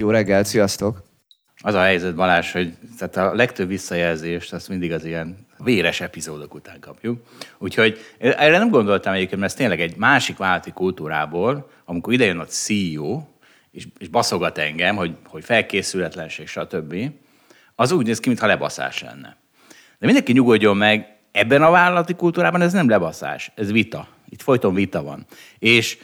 Jó reggelt, sziasztok! Az a helyzet, Balázs, hogy tehát a legtöbb visszajelzést azt mindig az ilyen véres epizódok után kapjuk. Úgyhogy erre nem gondoltam egyébként, mert ez tényleg egy másik válti kultúrából, amikor idejön a CEO, és, és baszogat engem, hogy, hogy felkészületlenség, stb., az úgy néz ki, mintha lebaszás lenne. De mindenki nyugodjon meg, ebben a vállalati kultúrában ez nem lebaszás, ez vita. Itt folyton vita van. És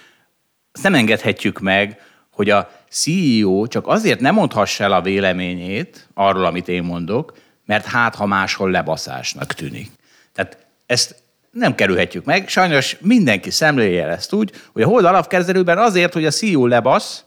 azt nem engedhetjük meg, hogy a CEO csak azért nem mondhassa el a véleményét arról, amit én mondok, mert hát, ha máshol lebaszásnak tűnik. Tehát ezt nem kerülhetjük meg. Sajnos mindenki szemléje ezt úgy, hogy a hold alapkezelőben azért, hogy a CEO lebasz,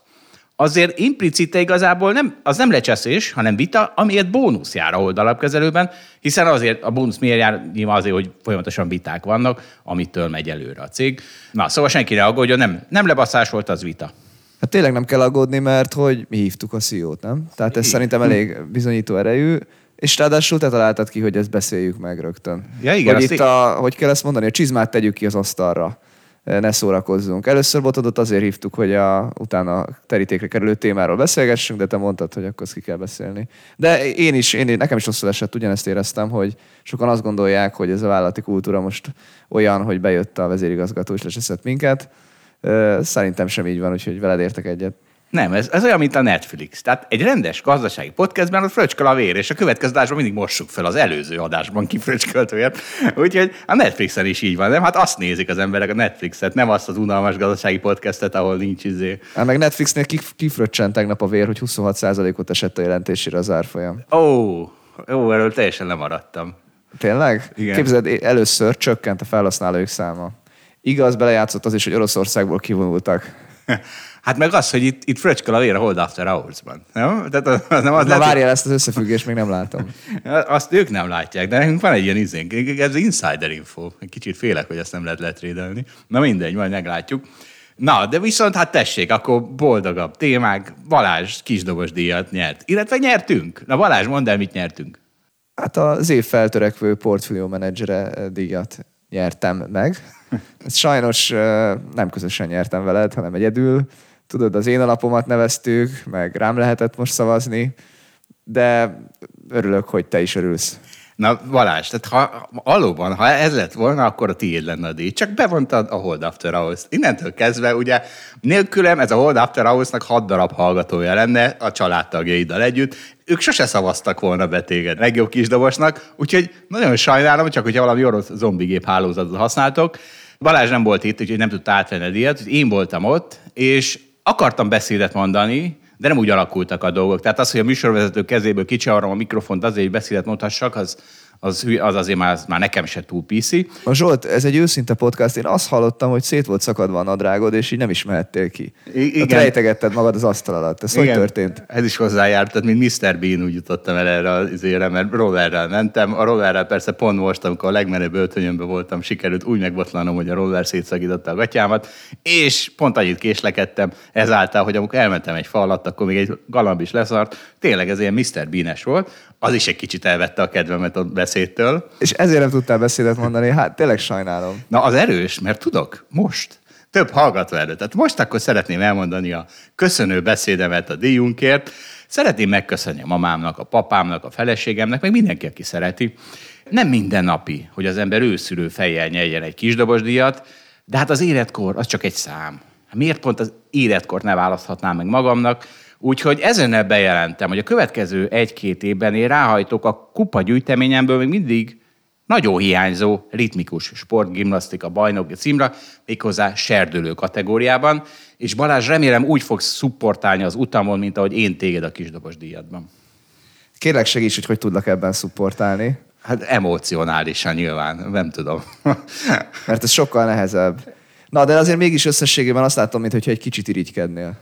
azért implicite igazából nem, az nem lecseszés, hanem vita, amiért bónusz jár a hold alapkezelőben, hiszen azért a bónusz miért jár? Nyilván azért, hogy folyamatosan viták vannak, amitől megy előre a cég. Na, szóval senki ne aggódjon, nem, nem lebaszás volt, az vita. Hát tényleg nem kell aggódni, mert hogy mi hívtuk a CEO-t, nem? Tehát ez I- szerintem elég bizonyító erejű, és ráadásul te találtad ki, hogy ezt beszéljük meg rögtön. Ja, igen, hogy itt a, hogy kell ezt mondani, a csizmát tegyük ki az asztalra, ne szórakozzunk. Először botodot azért hívtuk, hogy a, utána terítékre kerülő témáról beszélgessünk, de te mondtad, hogy akkor ki kell beszélni. De én is, én, nekem is rosszul esett, ugyanezt éreztem, hogy sokan azt gondolják, hogy ez a vállalati kultúra most olyan, hogy bejött a vezérigazgató és lecseszett minket, Szerintem sem így van, úgyhogy veled értek egyet. Nem, ez, ez olyan, mint a Netflix. Tehát egy rendes gazdasági podcastben ott fröcsköl a vér, és a következő adásban mindig mossuk fel az előző adásban kifröcskölt vér. Úgyhogy a Netflixen is így van, nem? Hát azt nézik az emberek a Netflixet, nem azt az unalmas gazdasági podcastet, ahol nincs izé. Hát meg Netflixnél kif- kifröccsent tegnap a vér, hogy 26%-ot esett a jelentésére az árfolyam. Ó, ó, erről teljesen lemaradtam. Tényleg? Igen. Képzeld, először csökkent a felhasználók száma. Igaz, belejátszott az is, hogy Oroszországból kivonultak. Hát meg az, hogy itt, itt fröcsköl a vér a Hold After Hours-ban. Nem? Tehát az, az nem az Na lehet, várjál, ezt az összefüggést még nem látom. Azt ők nem látják, de nekünk van egy ilyen izénk. Ez insider info. Kicsit félek, hogy ezt nem lehet letrédelni. Na mindegy, majd meglátjuk. Na, de viszont hát tessék, akkor boldogabb témák. Balázs kisdobos díjat nyert. Illetve nyertünk. Na Balázs, mondd el, mit nyertünk. Hát az év feltörekvő portfólió menedzsere díjat nyertem meg. Ezt sajnos nem közösen nyertem veled, hanem egyedül. Tudod, az én alapomat neveztük, meg rám lehetett most szavazni, de örülök, hogy te is örülsz. Na Balázs, tehát ha, valóban, ha ez lett volna, akkor a tiéd lenne a díj. Csak bevontad a Hold After Hours. Innentől kezdve, ugye, nélkülem ez a Hold After Hours-nak hat darab hallgatója lenne a családtagjaiddal együtt. Ők sose szavaztak volna be téged legjobb kisdobosnak, úgyhogy nagyon sajnálom, csak hogyha valami orosz zombigép hálózatot használtok. Balázs nem volt itt, úgyhogy nem tudta átvenni a díjat. Én voltam ott, és akartam beszédet mondani, de nem úgy alakultak a dolgok. Tehát az, hogy a műsorvezető kezéből kicsavarom a mikrofont azért, hogy beszédet mondhassak, az, az, az azért már, már nekem se túl piszi. A Zsolt, ez egy őszinte podcast. Én azt hallottam, hogy szét volt szakadva a nadrágod, és így nem is mehettél ki. I- igen. Ott rejtegetted magad az asztal alatt. Ez hogy történt? Ez is hozzájárt, tehát mint Mr. Bean úgy jutottam el erre az ére, mert rollerrel mentem. A rollerrel persze pont most, amikor a legmenőbb öltönyömben voltam, sikerült úgy megbotlanom, hogy a roller szétszakította a gatyámat, és pont annyit késlekedtem ezáltal, hogy amikor elmentem egy fa alatt, akkor még egy galamb is leszart. Tényleg ez ilyen Mr. Bean-es volt. Az is egy kicsit elvette a kedvemet a beszédtől. És ezért nem tudtál beszédet mondani. Hát tényleg sajnálom. Na, az erős, mert tudok, most több hallgató előtt. Tehát most akkor szeretném elmondani a köszönő beszédemet a díjunkért. Szeretném megköszönni a mamámnak, a papámnak, a feleségemnek, meg mindenki, aki szereti. Nem minden napi, hogy az ember őszülő fejjel nyeljen egy kisdobos díjat, de hát az életkor az csak egy szám. Miért pont az életkort ne választhatnám meg magamnak? Úgyhogy ezennel bejelentem, hogy a következő egy-két évben én ráhajtok a kupa gyűjteményemből még mindig nagyon hiányzó ritmikus sportgimnasztika bajnoki címre, méghozzá serdülő kategóriában, és Balázs remélem úgy fogsz szupportálni az utamon, mint ahogy én téged a kisdobos díjadban. Kérlek segíts, hogy hogy tudlak ebben szupportálni. Hát emocionálisan nyilván, nem tudom. Mert ez sokkal nehezebb. Na, de azért mégis összességében azt látom, mintha egy kicsit irigykednél.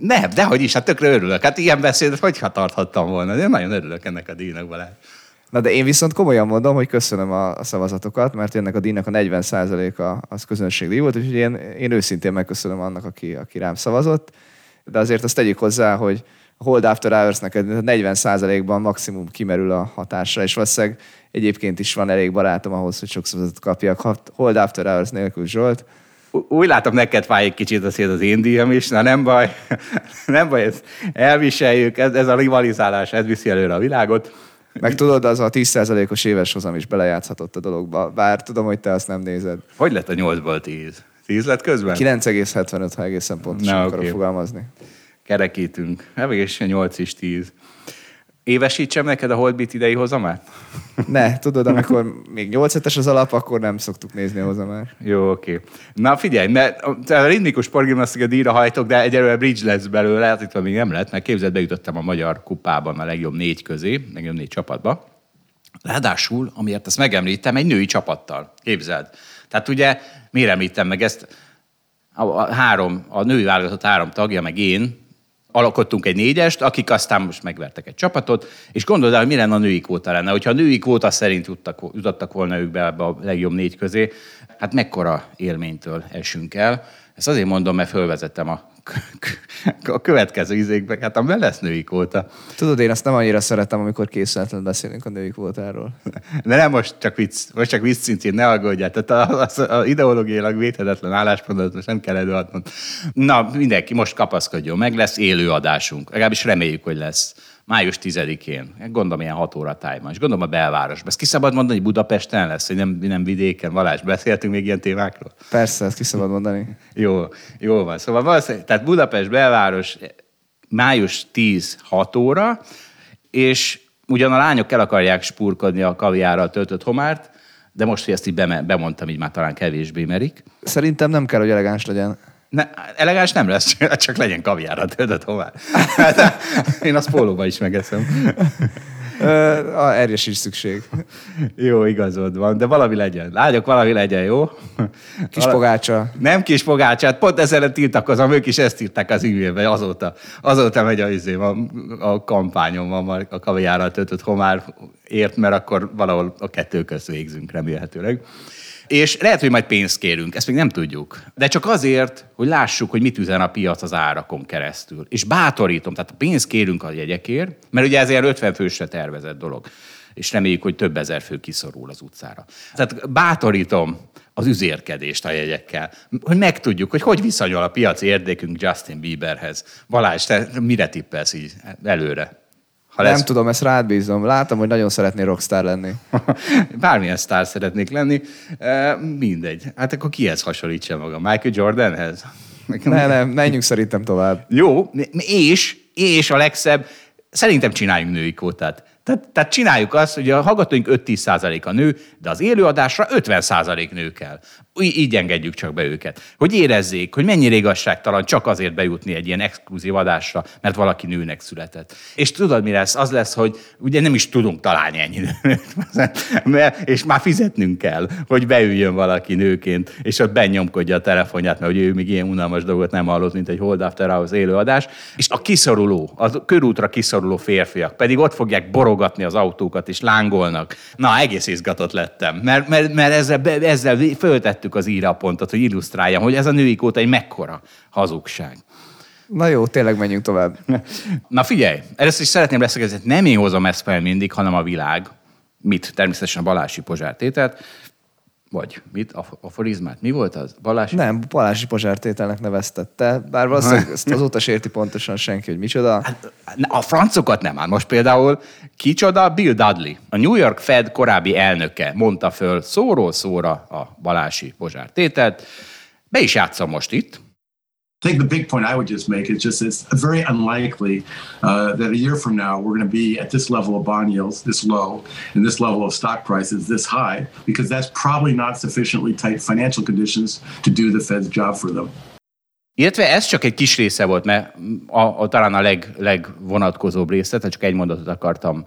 Nem, dehogy is, hát tökre örülök. Hát ilyen beszédet hogyha tarthattam volna. Én nagyon örülök ennek a díjnak, Balázs. Na de én viszont komolyan mondom, hogy köszönöm a, szavazatokat, mert ennek a díjnak a 40%-a az közönségdíj volt, úgyhogy én, én őszintén megköszönöm annak, aki, aki rám szavazott. De azért azt tegyük hozzá, hogy a Hold After Hours neked 40%-ban maximum kimerül a hatásra, és valószínűleg egyébként is van elég barátom ahhoz, hogy sok szavazatot kapjak. Hold After Hours nélkül Zsolt. Úgy látom, neked fáj egy kicsit azért az én díjam is, na nem baj, nem baj, ezt elviseljük, ez, ez a rivalizálás, ez viszi előre a világot. Meg tudod, az a 10%-os éves hozam is belejátszhatott a dologba, bár tudom, hogy te azt nem nézed. Hogy lett a 8-ból 10? 10 lett közben? 9,75, ha egészen pontosan Na, akarok okay. fogalmazni. Kerekítünk. Hát és 8 is 10. Évesítsem neked a Holdbit idei hozamát? Ne, tudod, amikor még 8 es az alap, akkor nem szoktuk nézni a hozamát. Jó, oké. Okay. Na figyelj, mert a ritmikus sportgimnasztika díjra hajtok, de egyelőre bridge lesz belőle, hát itt még nem lett, mert képzeld, bejutottam a magyar kupában a legjobb négy közé, legjobb négy csapatba. Ráadásul, amiért ezt megemlítem, egy női csapattal. Képzeld. Tehát ugye, miért említem meg ezt? A, a három, a női válogatott három tagja, meg én, alakottunk egy négyest, akik aztán most megvertek egy csapatot, és gondold el, hogy mi lenne a női kvóta lenne. Hogyha a női kvóta szerint jutottak, jutottak volna ők be a legjobb négy közé, hát mekkora élménytől esünk el. Ezt azért mondom, mert fölvezettem a a következő izékbe, hát amiben lesz női kvóta. Tudod, én azt nem annyira szeretem, amikor készületlen beszélünk a női kvótáról. De nem most csak vicc, most csak vicc szintén, ne aggódjál. Tehát az, az ideológiailag védhetetlen álláspontot most nem kell előadnod. Na, mindenki most kapaszkodjon meg, lesz élő adásunk. Legalábbis reméljük, hogy lesz május 10-én. Gondolom ilyen 6 óra tájban. És gondolom a belvárosban. Ezt ki szabad mondani, hogy Budapesten lesz, hogy nem, nem vidéken, Valás, beszéltünk még ilyen témákról? Persze, ezt ki szabad mondani. jó, jó van. Szóval valószínűleg, tehát Budapest belváros május 10-6 óra, és ugyan a lányok el akarják spurkodni a kaviárral töltött homárt, de most, hogy ezt így bemondtam, így már talán kevésbé merik. Szerintem nem kell, hogy elegáns legyen. Ne, elegáns nem lesz, csak legyen kaviárra töltött hová. Hát, én azt pólóba is megeszem. erre is szükség. Jó, igazod van, de valami legyen. Lányok, valami legyen, jó? Kis pogácsa. Nem kis pogácsát, pont ezzel tiltakozom, ők is ezt írták az e-mailbe, azóta, azóta megy a, izém, a, a kampányom a, a kaviárral töltött homár ért, mert akkor valahol a kettő közt végzünk remélhetőleg. És lehet, hogy majd pénzt kérünk, ezt még nem tudjuk. De csak azért, hogy lássuk, hogy mit üzen a piac az árakon keresztül. És bátorítom, tehát pénzt kérünk a jegyekért, mert ugye ez ilyen 50 fősre tervezett dolog. És reméljük, hogy több ezer fő kiszorul az utcára. Tehát bátorítom az üzérkedést a jegyekkel, hogy megtudjuk, hogy hogy viszonyul a piaci érdekünk Justin Bieberhez. Balázs, te mire tippelsz így előre? Ha nem lesz... tudom, ezt rád bízom. Látom, hogy nagyon szeretnél rockstar lenni. Bármilyen sztár szeretnék lenni. E, mindegy. Hát akkor kihez hasonlítsa maga? Michael Jordanhez? ne, nem, menjünk szerintem tovább. Jó, és, és a legszebb, szerintem csináljunk női kótát. Tehát, tehát csináljuk azt, hogy a hallgatóink 5-10 a nő, de az élőadásra 50% nő kell. Így engedjük csak be őket. Hogy érezzék, hogy mennyire igazságtalan csak azért bejutni egy ilyen exkluzív adásra, mert valaki nőnek született. És tudod, mi lesz? Az lesz, hogy ugye nem is tudunk találni ennyi nőt. és már fizetnünk kell, hogy beüljön valaki nőként, és ott benyomkodja a telefonját, mert hogy ő még ilyen unalmas dolgot nem hallott, mint egy Hold After Hours élőadás. És a kiszoruló, a körútra kiszoruló férfiak pedig ott fogják borogatni az autókat, és lángolnak. Na, egész izgatott lettem, mert, mert, mert ezzel, ezzel föltettük az írapontot, hogy illusztráljam, hogy ez a női kóta egy mekkora hazugság. Na jó, tényleg menjünk tovább. Na figyelj, először is szeretném leszögezni, nem én hozom ezt fel mindig, hanem a világ. Mit? Természetesen a Balási pozsártételt. Vagy mit? A aforizmát? Mi volt az? Balási? Nem, Balási pozsártételnek neveztette. Bár valószínűleg ezt azóta sérti pontosan senki, hogy micsoda. Hát, a francokat nem áll. Most például kicsoda Bill Dudley, a New York Fed korábbi elnöke mondta föl szóról szóra a Balási pozsártételt. Be is játszom most itt. I think the big point I would just make is just it's very unlikely uh, that a year from now we're going to be at this level of bond yields this low and this level of stock prices this high because that's probably not sufficiently tight financial conditions to do the Fed's job for them. Illetve ez csak egy kis része volt, mert a, a, talán a leg, legvonatkozóbb része, tehát csak egy mondatot akartam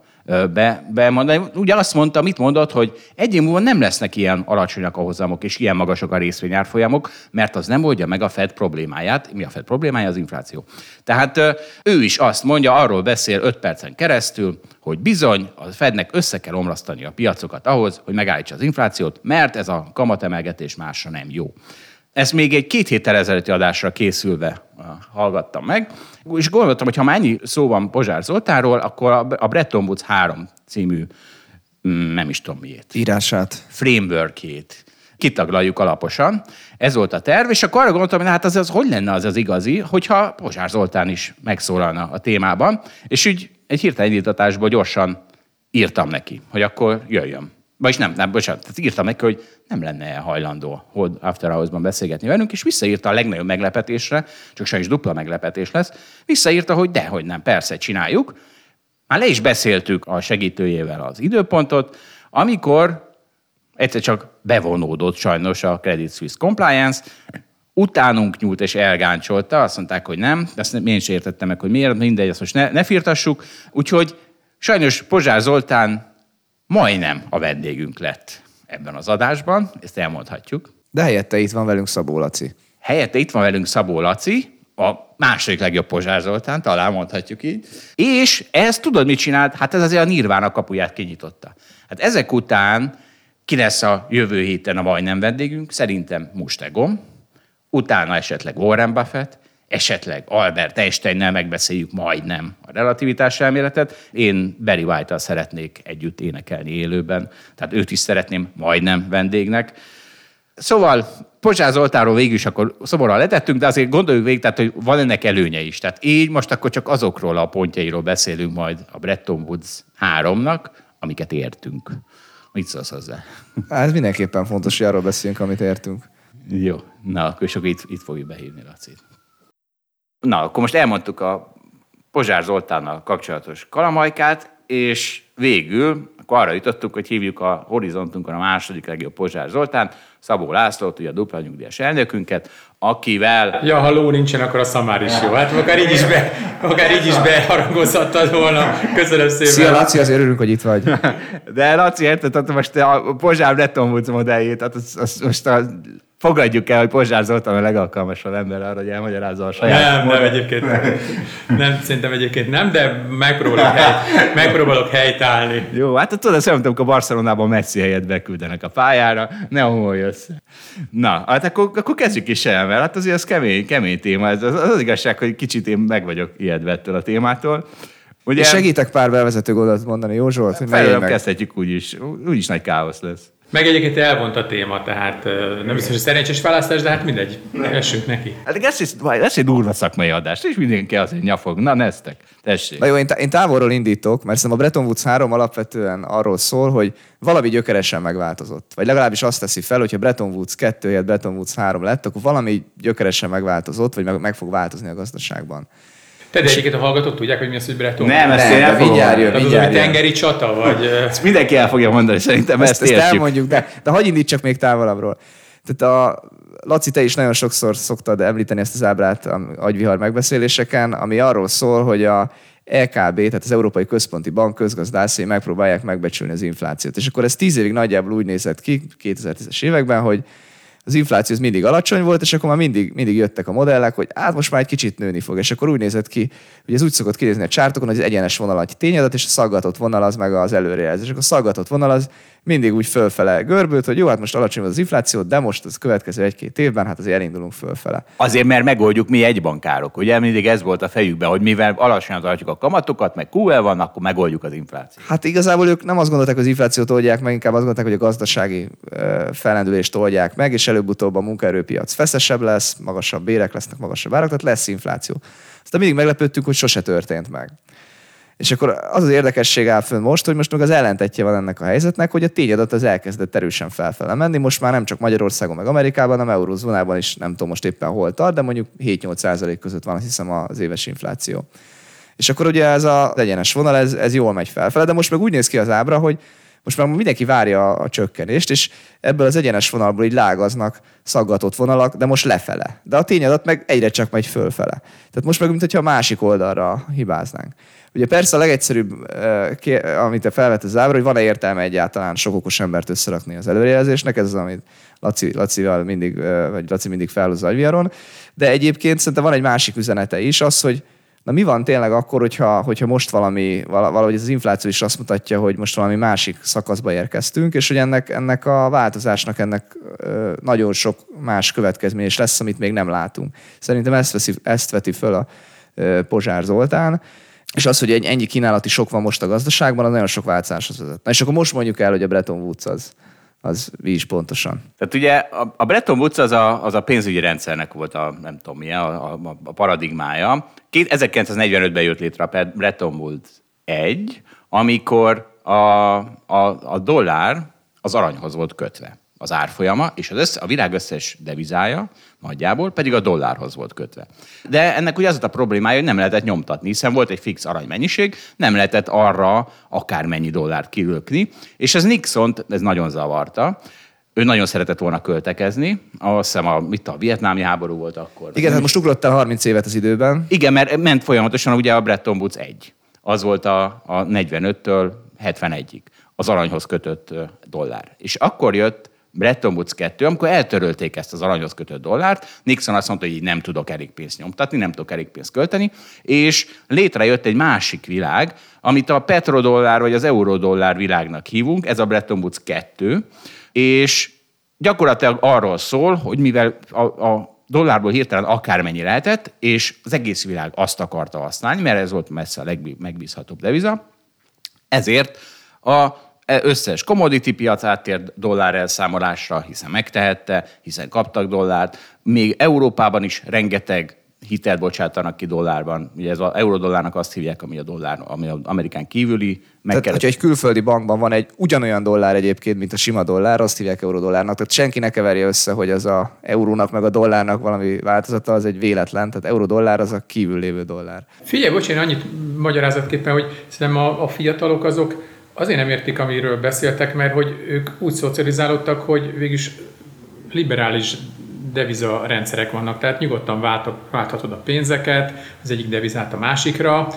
be, bemondani. Ugye azt mondta, mit mondott, hogy egy év múlva nem lesznek ilyen alacsonyak a hozamok és ilyen magasok a részvényárfolyamok, mert az nem oldja meg a Fed problémáját. Mi a Fed problémája? Az infláció. Tehát ő is azt mondja, arról beszél 5 percen keresztül, hogy bizony a Fednek össze kell omlasztani a piacokat ahhoz, hogy megállítsa az inflációt, mert ez a kamatemelgetés másra nem jó. Ezt még egy két héttel ezelőtti adásra készülve hallgattam meg, és gondoltam, hogy ha már ennyi szó van Pozsár Zoltánról, akkor a Bretton Woods 3 című, mm, nem is tudom miért. Írását. Frameworkét kitaglaljuk alaposan. Ez volt a terv, és akkor arra gondoltam, hogy hát az, az hogy lenne az az igazi, hogyha Pozsár Zoltán is megszólalna a témában, és úgy egy hirtelen indítatásból gyorsan írtam neki, hogy akkor jöjjön. Vagyis nem, nem, bocsánat, tehát írtam neki, hogy nem lenne hajlandó Hold After Hours-ban beszélgetni velünk, és visszaírta a legnagyobb meglepetésre, csak sajnos dupla meglepetés lesz, visszaírta, hogy dehogy nem, persze, csináljuk. Már le is beszéltük a segítőjével az időpontot, amikor egyszer csak bevonódott sajnos a Credit Suisse Compliance, utánunk nyúlt és elgáncsolta, azt mondták, hogy nem, ezt én is értettem meg, hogy miért, mindegy, azt most ne, ne firtassuk. Úgyhogy sajnos Pozsár Zoltán majdnem a vendégünk lett ebben az adásban, ezt elmondhatjuk. De helyette itt van velünk Szabó Laci. Helyette itt van velünk Szabó Laci, a második legjobb Pozsár Zoltán, talán mondhatjuk így. És ez tudod, mit csinált? Hát ez azért a Nirvana kapuját kinyitotta. Hát ezek után ki lesz a jövő héten a majdnem vendégünk? Szerintem Mustegom, utána esetleg Warren Buffett, esetleg Albert Einsteinnel megbeszéljük majdnem a relativitás elméletet. Én Barry white szeretnék együtt énekelni élőben, tehát őt is szeretném majdnem vendégnek. Szóval Pozsár Zoltáról végül is akkor szomorúan letettünk, de azért gondoljuk végig, tehát, hogy van ennek előnye is. Tehát így most akkor csak azokról a pontjairól beszélünk majd a Bretton Woods háromnak, amiket értünk. Mit szólsz hozzá? Hát ez mindenképpen fontos, hogy arról beszéljünk, amit értünk. Jó, na akkor, akkor itt, itt fogjuk behívni Lacit. Na, akkor most elmondtuk a Pozsár Zoltánnal kapcsolatos kalamajkát, és végül akkor arra jutottunk, hogy hívjuk a horizontunkon a második legjobb Pozsár Zoltán, Szabó Lászlót, ugye a dupla nyugdíjas elnökünket, akivel... Ja, ha ló nincsen, akkor a szamár is jó. Hát akár így is, be, akár így is beharangozhattad volna. Köszönöm szépen. Szia, Laci, azért örülünk, hogy itt vagy. De Laci, érted, tehát most a Pozsár Woods modelljét, tehát az, az, most a fogadjuk el, hogy Pozsár Zoltán a legalkalmasabb ember arra, hogy elmagyarázza a saját Nem, nem egyébként nem. nem. Szerintem egyébként nem, de megpróbálok, hely, megpróbálok helytállni. Jó, hát tudod, azt mondtam, amikor Barcelonában Messi helyet beküldenek a pályára, ne homolj össze. Na, hát akkor, akkor kezdjük is el, mert hát azért az kemény, kemény téma. Ez az, az igazság, hogy kicsit én meg vagyok ijedve ettől a témától. Ugye, és segítek pár bevezető gondolatot mondani, jó Zsolt? Hogy kezdhetjük úgyis. Úgyis nagy káosz lesz. Meg egyébként elvont a téma, tehát nem biztos, hogy szerencsés választás, de hát mindegy, essünk neki. Hát ez, is, ez egy durva szakmai adás, és mindenki azért nyafog. Na, neztek, tessék. Na jó, én, én távolról indítok, mert szerintem a Bretton Woods 3 alapvetően arról szól, hogy valami gyökeresen megváltozott. Vagy legalábbis azt teszi fel, hogyha Bretton Woods 2 helyett Bretton Woods 3 lett, akkor valami gyökeresen megváltozott, vagy meg, meg fog változni a gazdaságban. Te de egyébként a hallgatók tudják, hogy mi az, hogy Breton? Nem, ezt én el fogom jön, mindjárt jön. tengeri csata, vagy... Ezt mindenki el fogja mondani, szerintem ezt, ezt, ezt elmondjuk, de, de hagyj indítsak még távolabbról. Tehát a, Laci, te is nagyon sokszor szoktad említeni ezt az ábrát a agyvihar megbeszéléseken, ami arról szól, hogy a EKB, tehát az Európai Központi Bank közgazdászai megpróbálják megbecsülni az inflációt. És akkor ez tíz évig nagyjából úgy nézett ki, 2010-es években, hogy az infláció mindig alacsony volt, és akkor már mindig, mindig jöttek a modellek, hogy hát most már egy kicsit nőni fog. És akkor úgy nézett ki, hogy ez úgy szokott kinézni a csártokon, hogy az egyenes vonal egy tényadat, és a szaggatott vonal az meg az előrejelzés. És akkor a szaggatott vonal az mindig úgy fölfele görbült, hogy jó, hát most alacsony az infláció, de most az következő egy-két évben, hát azért elindulunk fölfele. Azért, mert megoldjuk mi egybankárok. Ugye mindig ez volt a fejükben, hogy mivel alacsonyan tartjuk a kamatokat, meg QL van, akkor megoldjuk az inflációt. Hát igazából ők nem azt gondolták, hogy az inflációt oldják meg, inkább azt gondolták, hogy a gazdasági felendülést oldják meg, és előbb-utóbb a munkaerőpiac feszesebb lesz, magasabb bérek lesznek, magasabb árak, tehát lesz infláció. Aztán mindig meglepődtünk, hogy sose történt meg. És akkor az az érdekesség áll fönn most, hogy most meg az ellentetje van ennek a helyzetnek, hogy a tényadat az elkezdett erősen felfele menni. Most már nem csak Magyarországon, meg Amerikában, hanem eurozónában is nem tudom most éppen hol tart, de mondjuk 7-8 között van azt hiszem az éves infláció. És akkor ugye ez az egyenes vonal, ez, ez jól megy felfele, de most meg úgy néz ki az ábra, hogy Most már mindenki várja a csökkenést, és ebből az egyenes vonalból így lágaznak szaggatott vonalak, de most lefele. De a tényadat meg egyre csak megy fölfele. Tehát most meg, mintha a másik oldalra hibáznánk. Ugye persze a legegyszerűbb, amit te felvett az ábra, hogy van-e értelme egyáltalán sok okos embert összerakni az előrejelzésnek, ez az, amit Laci, Lacival mindig, vagy Laci mindig felhozza agyviaron. De egyébként szerintem van egy másik üzenete is, az, hogy Na mi van tényleg akkor, hogyha, hogyha most valami, valahogy az infláció is azt mutatja, hogy most valami másik szakaszba érkeztünk, és hogy ennek, ennek a változásnak ennek nagyon sok más következmény is lesz, amit még nem látunk. Szerintem ezt, veszi, ezt veti föl a Pozsár Zoltán, és az, hogy ennyi kínálati sok van most a gazdaságban, az nagyon sok változáshoz vezet. Na és akkor most mondjuk el, hogy a Bretton Woods az, az mi is pontosan. Tehát ugye a Bretton Woods az a, az a pénzügyi rendszernek volt a, nem tudom milyen, a, a, a paradigmája. 1945-ben jött létre a Bretton Woods 1, amikor a, a, a dollár az aranyhoz volt kötve az árfolyama, és az össze, a világ összes devizája nagyjából pedig a dollárhoz volt kötve. De ennek ugye az volt a problémája, hogy nem lehetett nyomtatni, hiszen volt egy fix aranymennyiség, nem lehetett arra akármennyi dollárt kilökni, és ez Nixon, ez nagyon zavarta, ő nagyon szeretett volna költekezni. Azt hiszem, a, mit a vietnámi háború volt akkor. Igen, hát most ugrott el 30 évet az időben. Igen, mert ment folyamatosan ugye a Bretton Woods 1. Az volt a, a 45-től 71-ig az aranyhoz kötött dollár. És akkor jött Bretton Woods 2, amikor eltörölték ezt az aranyhoz kötött dollárt, Nixon azt mondta, hogy így nem tudok elég pénzt nyomtatni, nem tudok elég pénzt költeni, és létrejött egy másik világ, amit a petrodollár vagy az eurodollár világnak hívunk, ez a Bretton Woods 2, és gyakorlatilag arról szól, hogy mivel a, a dollárból hirtelen akármennyi lehetett, és az egész világ azt akarta használni, mert ez volt messze a legmegbízhatóbb deviza, ezért a összes commodity piac áttért dollár elszámolásra, hiszen megtehette, hiszen kaptak dollárt. Még Európában is rengeteg hitelt bocsátanak ki dollárban. Ugye ez az eurodollárnak azt hívják, ami a dollár, ami az Amerikán kívüli. Tehát, hogyha egy külföldi bankban van egy ugyanolyan dollár egyébként, mint a sima dollár, azt hívják eurodollárnak. Tehát senki ne keverje össze, hogy az a eurónak meg a dollárnak valami változata, az egy véletlen. Tehát eurodollár az a kívül lévő dollár. Figyelj, bocsánat, annyit magyarázatképpen, hogy szerintem a, a fiatalok azok azért nem értik, amiről beszéltek, mert hogy ők úgy szocializálódtak, hogy végülis liberális deviza rendszerek vannak, tehát nyugodtan válthatod a pénzeket az egyik devizát a másikra,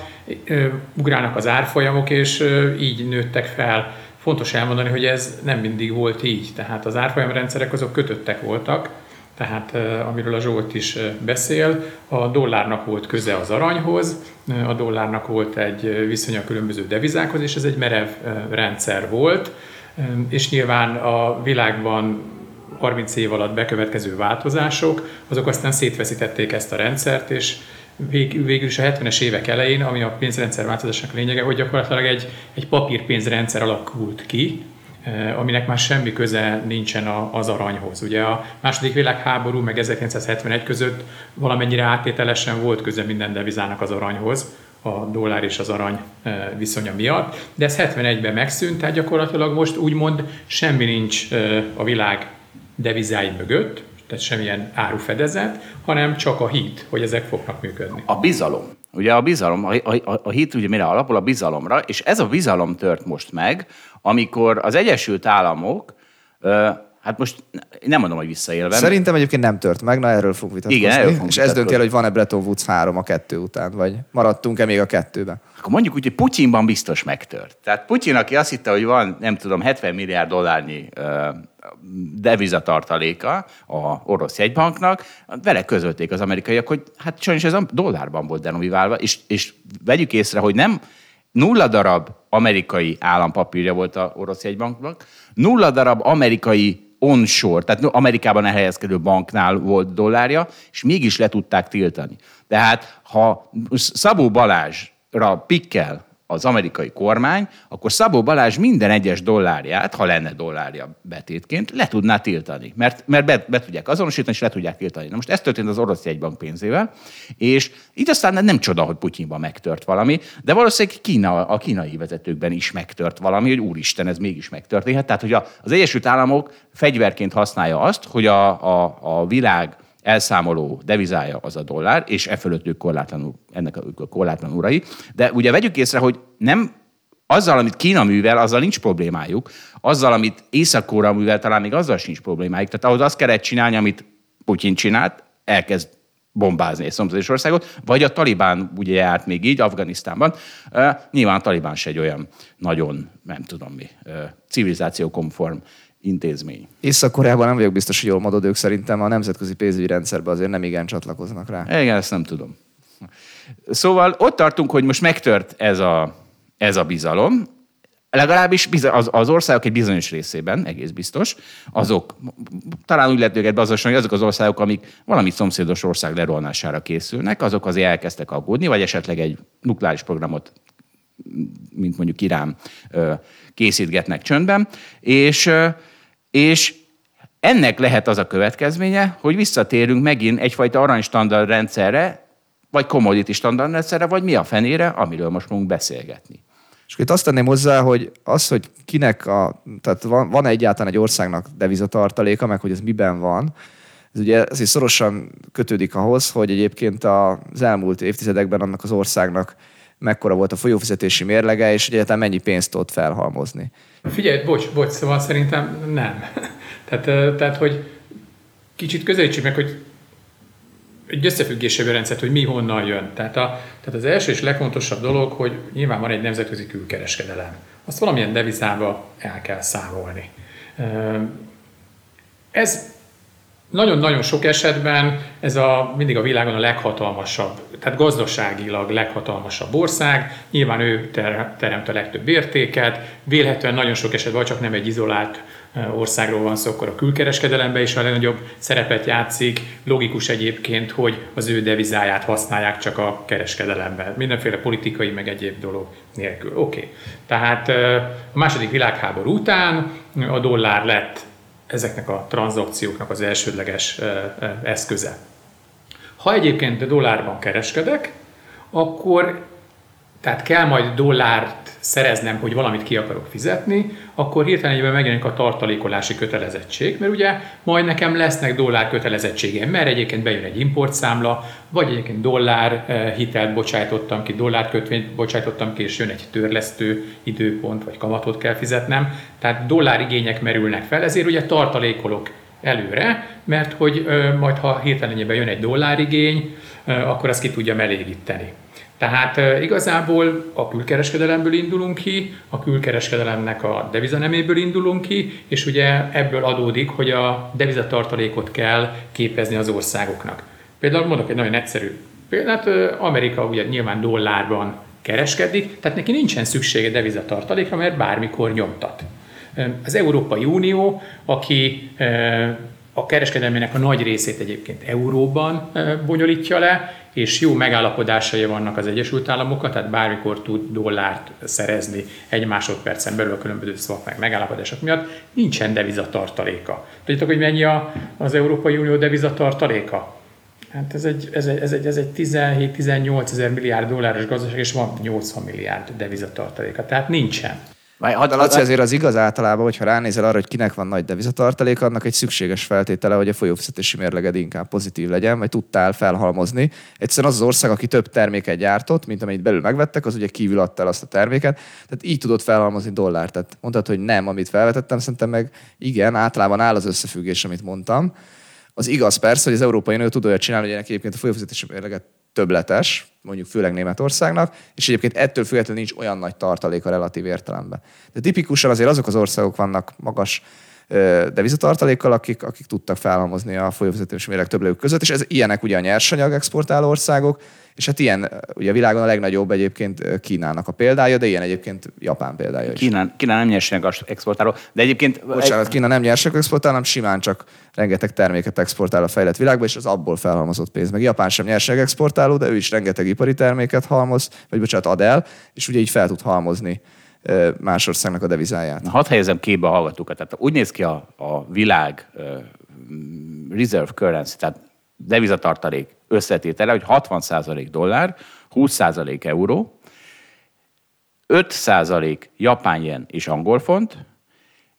ugrálnak az árfolyamok, és így nőttek fel. Fontos elmondani, hogy ez nem mindig volt így, tehát az árfolyamrendszerek azok kötöttek voltak, tehát amiről a Zsolt is beszél, a dollárnak volt köze az aranyhoz, a dollárnak volt egy viszonya különböző devizákhoz, és ez egy merev rendszer volt, és nyilván a világban 30 év alatt bekövetkező változások, azok aztán szétveszítették ezt a rendszert, és vég, végül is a 70-es évek elején, ami a pénzrendszer változásnak lényege, hogy gyakorlatilag egy, egy papírpénzrendszer alakult ki, aminek már semmi köze nincsen az aranyhoz. Ugye a második világháború meg 1971 között valamennyire áttételesen volt köze minden devizának az aranyhoz, a dollár és az arany viszonya miatt, de ez 71-ben megszűnt, tehát gyakorlatilag most úgymond semmi nincs a világ devizái mögött, tehát semmilyen árufedezet, hanem csak a hit, hogy ezek fognak működni. A bizalom. Ugye a bizalom, a, a, a hit ugye mire alapul? A bizalomra, és ez a bizalom tört most meg, amikor az Egyesült Államok, hát most nem mondom, hogy visszaélve. Szerintem egyébként nem tört meg, na erről fog vitatkozni. Igen, erről És ez dönti el, hogy van-e Bretton Woods 3 a kettő után, vagy maradtunk-e még a kettőben? Akkor mondjuk úgy, hogy Putyinban biztos megtört. Tehát Putyin, aki azt hitte, hogy van, nem tudom, 70 milliárd dollárnyi devizatartaléka a orosz jegybanknak, vele közölték az amerikaiak, hogy hát sajnos ez a dollárban volt denoviválva, és, és vegyük észre, hogy nem nulla darab amerikai állampapírja volt a orosz jegybanknak, nulla darab amerikai onshore, tehát Amerikában elhelyezkedő banknál volt dollárja, és mégis le tudták tiltani. Tehát ha Szabó Balázsra pikkel az amerikai kormány, akkor Szabó Balázs minden egyes dollárját, ha lenne dollárja betétként, le tudná tiltani. Mert, mert be, be tudják azonosítani, és le tudják tiltani. Na most ez történt az orosz jegybank pénzével, és így aztán nem csoda, hogy Putyinban megtört valami, de valószínűleg Kína, a kínai vezetőkben is megtört valami, hogy úristen, ez mégis megtörténhet. Tehát, hogy az Egyesült Államok fegyverként használja azt, hogy a, a, a világ elszámoló devizája az a dollár, és e fölött ők korlátlanul, ennek a korlátlan urai. De ugye vegyük észre, hogy nem azzal, amit Kína művel, azzal nincs problémájuk. Azzal, amit észak művel, talán még azzal sincs problémájuk. Tehát ahhoz azt kellett csinálni, amit Putyin csinált, elkezd bombázni egy szomszédos országot, vagy a Talibán ugye járt még így Afganisztánban. Uh, nyilván a Talibán se egy olyan nagyon, nem tudom mi, uh, civilizációkonform intézmény. Észak-Koreában nem vagyok biztos, hogy jól mondod, ők szerintem a nemzetközi pénzügyi rendszerbe azért nem igen csatlakoznak rá. Igen, ezt nem tudom. Szóval ott tartunk, hogy most megtört ez a, ez a bizalom, legalábbis az, az országok egy bizonyos részében, egész biztos, azok, talán úgy lehet őket beazonosítani, hogy azok az országok, amik valami szomszédos ország lerolnására készülnek, azok azért elkezdtek aggódni, vagy esetleg egy nukleáris programot, mint mondjuk Irán, készítgetnek csöndben, és, és ennek lehet az a következménye, hogy visszatérünk megint egyfajta aranystandard rendszerre, vagy commodity standard rendszerre, vagy mi a fenére, amiről most fogunk beszélgetni. És itt azt tenném hozzá, hogy az, hogy kinek a, tehát van, van egyáltalán egy országnak devizatartaléka, meg hogy ez miben van, ez ugye azért szorosan kötődik ahhoz, hogy egyébként az elmúlt évtizedekben annak az országnak mekkora volt a folyófizetési mérlege, és egyáltalán mennyi pénzt tudott felhalmozni. Figyelj, bocs, bocs, szóval szerintem nem. tehát, tehát, hogy kicsit közelítsük meg, hogy egy összefüggésében rendszert, hogy mi honnan jön. Tehát, a, tehát az első és legfontosabb dolog, hogy nyilván van egy nemzetközi külkereskedelem. Azt valamilyen devizába el kell számolni. Ez nagyon-nagyon sok esetben ez a, mindig a világon a leghatalmasabb, tehát gazdaságilag leghatalmasabb ország, nyilván ő ter, teremt a legtöbb értéket, vélhetően nagyon sok esetben csak nem egy izolált országról van szó, akkor a külkereskedelemben is a legnagyobb szerepet játszik. Logikus egyébként, hogy az ő devizáját használják csak a kereskedelemben. Mindenféle politikai meg egyéb dolog nélkül. Oké. Okay. Tehát a második világháború után a dollár lett ezeknek a tranzakcióknak az elsődleges eszköze. Ha egyébként dollárban kereskedek, akkor tehát kell majd dollárt szereznem, hogy valamit ki akarok fizetni, akkor hirtelen megjelenik a tartalékolási kötelezettség, mert ugye majd nekem lesznek dollár kötelezettségem, mert egyébként bejön egy importszámla, vagy egyébként dollár eh, hitelt bocsájtottam ki, dollár kötvényt bocsájtottam ki, és jön egy törlesztő időpont, vagy kamatot kell fizetnem. Tehát dollár igények merülnek fel, ezért ugye tartalékolok előre, mert hogy eh, majd ha hirtelen jön egy dollárigény, eh, akkor azt ki tudjam elégíteni. Tehát igazából a külkereskedelemből indulunk ki, a külkereskedelemnek a devizaneméből indulunk ki, és ugye ebből adódik, hogy a devizatartalékot kell képezni az országoknak. Például mondok egy nagyon egyszerű példát, Amerika ugye nyilván dollárban kereskedik, tehát neki nincsen szüksége devizatartalékra, mert bármikor nyomtat. Az Európai Unió, aki a kereskedelmének a nagy részét egyébként euróban bonyolítja le, és jó megállapodásai vannak az Egyesült Államokkal, tehát bármikor tud dollárt szerezni egy másodpercen belül a különböző swap meg megállapodások miatt, nincsen devizatartaléka. Tudjátok, hogy mennyi az Európai Unió devizatartaléka? Hát ez egy, ez egy, ez egy, ez egy 17-18 ezer milliárd dolláros gazdaság, és van 80 milliárd devizatartaléka. Tehát nincsen. Had, de Laci, azért az igaz általában, hogyha ránézel arra, hogy kinek van nagy devizatartalék, annak egy szükséges feltétele, hogy a folyófizetési mérleged inkább pozitív legyen, vagy tudtál felhalmozni. Egyszerűen az az ország, aki több terméket gyártott, mint amit belül megvettek, az ugye kívül adta el azt a terméket. Tehát így tudod felhalmozni dollárt. Tehát mondtad, hogy nem, amit felvetettem, szerintem meg igen, általában áll az összefüggés, amit mondtam. Az igaz persze, hogy az Európai Unió tud olyat csinálni, hogy ennek egyébként a folyófizetési mérleget többletes, mondjuk főleg Németországnak, és egyébként ettől függetlenül nincs olyan nagy tartalék a relatív értelemben. De tipikusan azért azok az országok vannak magas devizatartalékkal, akik, akik tudtak felhalmozni a folyófizetési mérleg többlegük között, és ez ilyenek ugye a nyersanyag exportáló országok, és hát ilyen, ugye a világon a legnagyobb egyébként Kínának a példája, de ilyen egyébként Japán példája is. Kína, Kína nem nyersanyag exportáló, de egyébként... Bocsánat, Kína nem nyersanyag exportáló, hanem simán csak rengeteg terméket exportál a fejlett világba, és az abból felhalmozott pénz. Meg Japán sem nyersanyag exportáló, de ő is rengeteg ipari terméket halmoz, vagy bocsánat, ad el, és ugye így fel tud halmozni más országnak a devizáját. Na, hadd helyezem képbe a hallgatókat. Tehát úgy néz ki a, a világ reserve currency, tehát devizatartalék összetétele, hogy 60% dollár, 20% euró, 5% japán jen és angol font,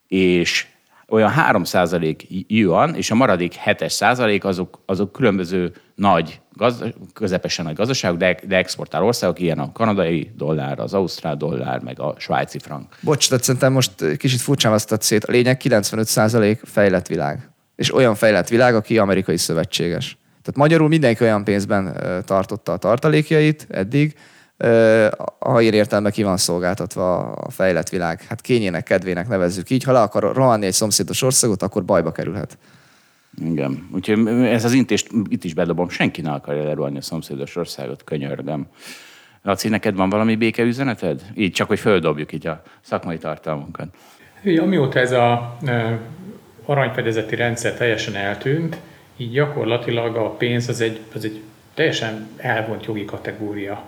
és olyan 3% yuan, és a maradék 7 százalék azok, azok különböző nagy, gazda, közepesen nagy gazdaságok, de, de exportál országok, ilyen a kanadai dollár, az ausztrál dollár, meg a svájci frank. Bocs, de szerintem most kicsit furcsán vesztett szét. A lényeg 95 százalék fejlett világ. És olyan fejlett világ, aki amerikai szövetséges. Tehát magyarul mindenki olyan pénzben tartotta a tartalékjait eddig, ha én értelme ki van szolgáltatva a fejlett világ. Hát kényének, kedvének nevezzük így. Ha le akar rohanni egy szomszédos országot, akkor bajba kerülhet. Igen. Úgyhogy ez az intést itt is bedobom. Senki ne akarja lerohanni a szomszédos országot, könyörgöm. Laci, neked van valami békeüzeneted? Így csak, hogy földobjuk így a szakmai tartalmunkat. Amióta ez a aranyfedezeti rendszer teljesen eltűnt, így gyakorlatilag a pénz az egy, az egy teljesen elvont jogi kategória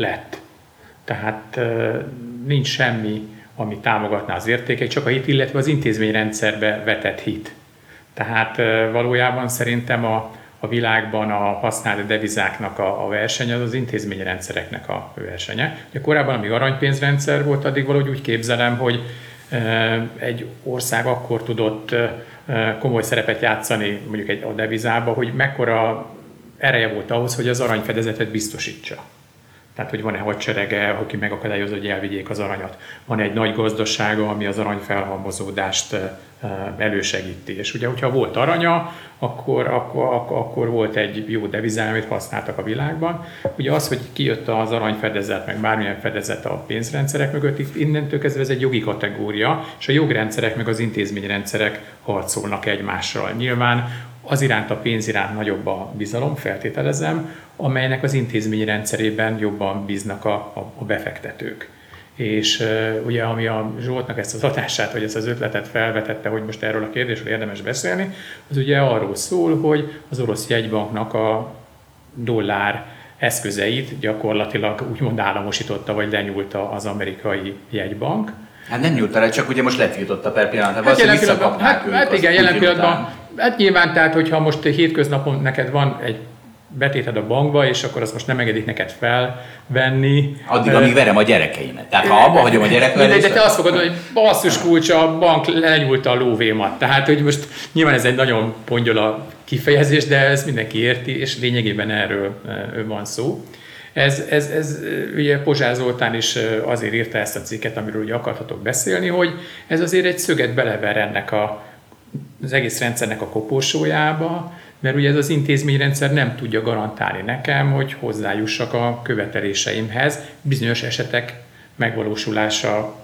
lett. Tehát nincs semmi, ami támogatná az értékeit, csak a hit, illetve az intézményrendszerbe vetett hit. Tehát valójában szerintem a, a világban a használt devizáknak a, a verseny az az intézményrendszereknek a versenye. Ugye korábban, amíg aranypénzrendszer volt, addig valahogy úgy képzelem, hogy egy ország akkor tudott komoly szerepet játszani mondjuk egy a devizába, hogy mekkora ereje volt ahhoz, hogy az aranyfedezetet biztosítsa. Tehát, hogy van-e hadserege, aki megakadályozza, hogy elvigyék az aranyat. Van egy nagy gazdasága, ami az arany felhalmozódást elősegíti. És ugye, hogyha volt aranya, akkor, akkor, akkor, akkor volt egy jó devizája, amit használtak a világban. Ugye az, hogy kijött az aranyfedezet, meg bármilyen fedezet a pénzrendszerek mögött, itt innentől kezdve ez egy jogi kategória, és a jogrendszerek meg az intézményrendszerek harcolnak egymással. Nyilván az iránt a pénz iránt nagyobb a bizalom, feltételezem, amelynek az intézményi rendszerében jobban bíznak a, a, a befektetők. És uh, ugye ami a Zsoltnak ezt az adását, vagy ezt az ötletet felvetette, hogy most erről a kérdésről érdemes beszélni, az ugye arról szól, hogy az orosz jegybanknak a dollár eszközeit gyakorlatilag úgymond államosította, vagy lenyúlta az amerikai jegybank. Hát nem nyújt el, csak ugye most letiltotta per pillanat. Hát, jelen pillanatban, hát, hát igen, jelen pillanatban. Hát nyilván, tehát hogyha most hétköznapon neked van egy betéted a bankba, és akkor azt most nem engedik neked felvenni. Addig, amíg verem a gyerekeimet. Tehát ha abba hagyom a gyerekeimet. De te azt fogod, hogy basszus kulcs, a bank lenyúlta a lóvémat. Tehát, hogy most nyilván ez egy nagyon pongyola kifejezés, de ez mindenki érti, és lényegében erről van szó. Ez, ez, ez ugye Pozsár Zoltán is azért írta ezt a cikket, amiről ugye akartatok beszélni, hogy ez azért egy szöget belever ennek a, az egész rendszernek a koporsójába, mert ugye ez az intézményrendszer nem tudja garantálni nekem, hogy hozzájussak a követeléseimhez bizonyos esetek megvalósulása,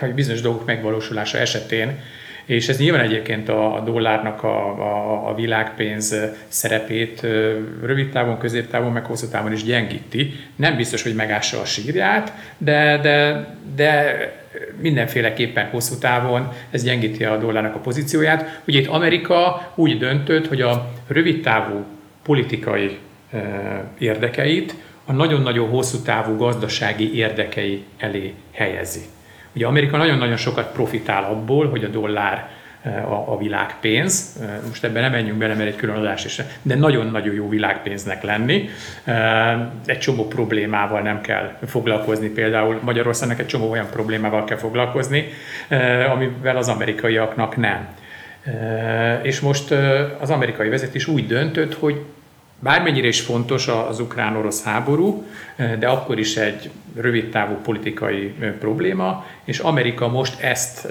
vagy bizonyos dolgok megvalósulása esetén, és ez nyilván egyébként a, a dollárnak a, a, a világpénz szerepét rövid távon, középtávon, meg hosszú távon is gyengíti. Nem biztos, hogy megássa a sírját, de, de, de mindenféleképpen hosszú távon ez gyengíti a dollárnak a pozícióját. Ugye itt Amerika úgy döntött, hogy a rövid távú politikai érdekeit a nagyon-nagyon hosszú távú gazdasági érdekei elé helyezi. Ugye Amerika nagyon-nagyon sokat profitál abból, hogy a dollár eh, a, a világpénz. Most ebben nem menjünk bele, mert egy külön adás is, de nagyon-nagyon jó világpénznek lenni. Egy csomó problémával nem kell foglalkozni, például Magyarországnak egy csomó olyan problémával kell foglalkozni, amivel az amerikaiaknak nem. És most az amerikai vezetés úgy döntött, hogy Bármennyire is fontos az ukrán-orosz háború, de akkor is egy rövidtávú politikai probléma, és Amerika most ezt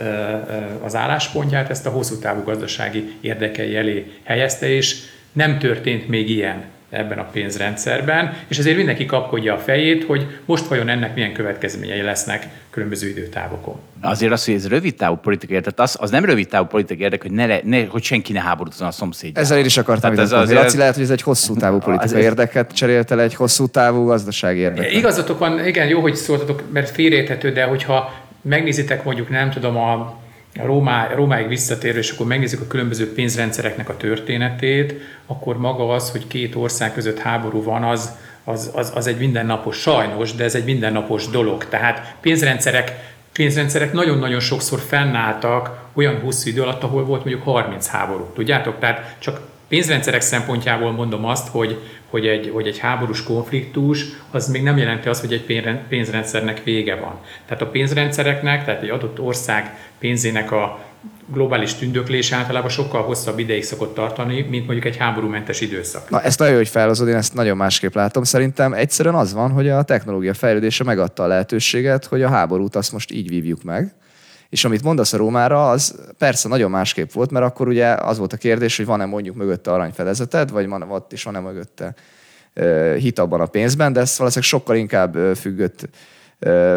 az álláspontját, ezt a hosszú távú gazdasági érdekei elé helyezte, és nem történt még ilyen ebben a pénzrendszerben, és ezért mindenki kapkodja a fejét, hogy most vajon ennek milyen következményei lesznek különböző időtávokon. Azért az, hogy ez rövid távú politikai tehát az, az nem rövid távú politikai érdek, hogy, ne, ne, hogy senki ne háborúzzon a szomszédjával. Ezzel is akartam tehát ez az, Laci, lehet, hogy ez egy hosszú távú politikai érdeket cserélte le egy hosszú távú gazdasági érdeket. Igazatok van, igen, jó, hogy szóltatok, mert félérthető, de hogyha megnézitek mondjuk, nem tudom, a Rómá, Rómáig visszatérő, és akkor megnézzük a különböző pénzrendszereknek a történetét, akkor maga az, hogy két ország között háború van, az, az, az, az egy mindennapos, sajnos, de ez egy mindennapos dolog. Tehát pénzrendszerek, pénzrendszerek nagyon-nagyon sokszor fennálltak olyan hosszú idő alatt, ahol volt mondjuk 30 háború. Tudjátok? Tehát csak pénzrendszerek szempontjából mondom azt, hogy, hogy, egy, hogy egy háborús konfliktus az még nem jelenti azt, hogy egy pénzrendszernek vége van. Tehát a pénzrendszereknek, tehát egy adott ország pénzének a globális tündöklés általában sokkal hosszabb ideig szokott tartani, mint mondjuk egy háborúmentes időszak. Na, ezt nagyon jó, hogy felhozod, én ezt nagyon másképp látom. Szerintem egyszerűen az van, hogy a technológia fejlődése megadta a lehetőséget, hogy a háborút azt most így vívjuk meg. És amit mondasz a Rómára, az persze nagyon másképp volt, mert akkor ugye az volt a kérdés, hogy van-e mondjuk mögötte aranyfedezeted, vagy van, ott is van-e mögötte hit abban a pénzben, de ez valószínűleg sokkal inkább függött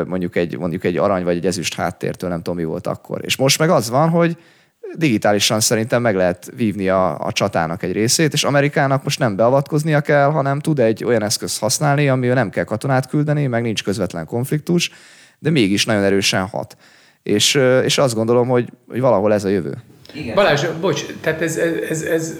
mondjuk egy, mondjuk egy arany vagy egy ezüst háttértől, nem tudom mi volt akkor. És most meg az van, hogy digitálisan szerintem meg lehet vívni a, a csatának egy részét, és Amerikának most nem beavatkoznia kell, hanem tud egy olyan eszközt használni, amivel nem kell katonát küldeni, meg nincs közvetlen konfliktus, de mégis nagyon erősen hat. És, és azt gondolom, hogy, hogy valahol ez a jövő. Igen. Balázs, bocs, tehát ez, ez, ez,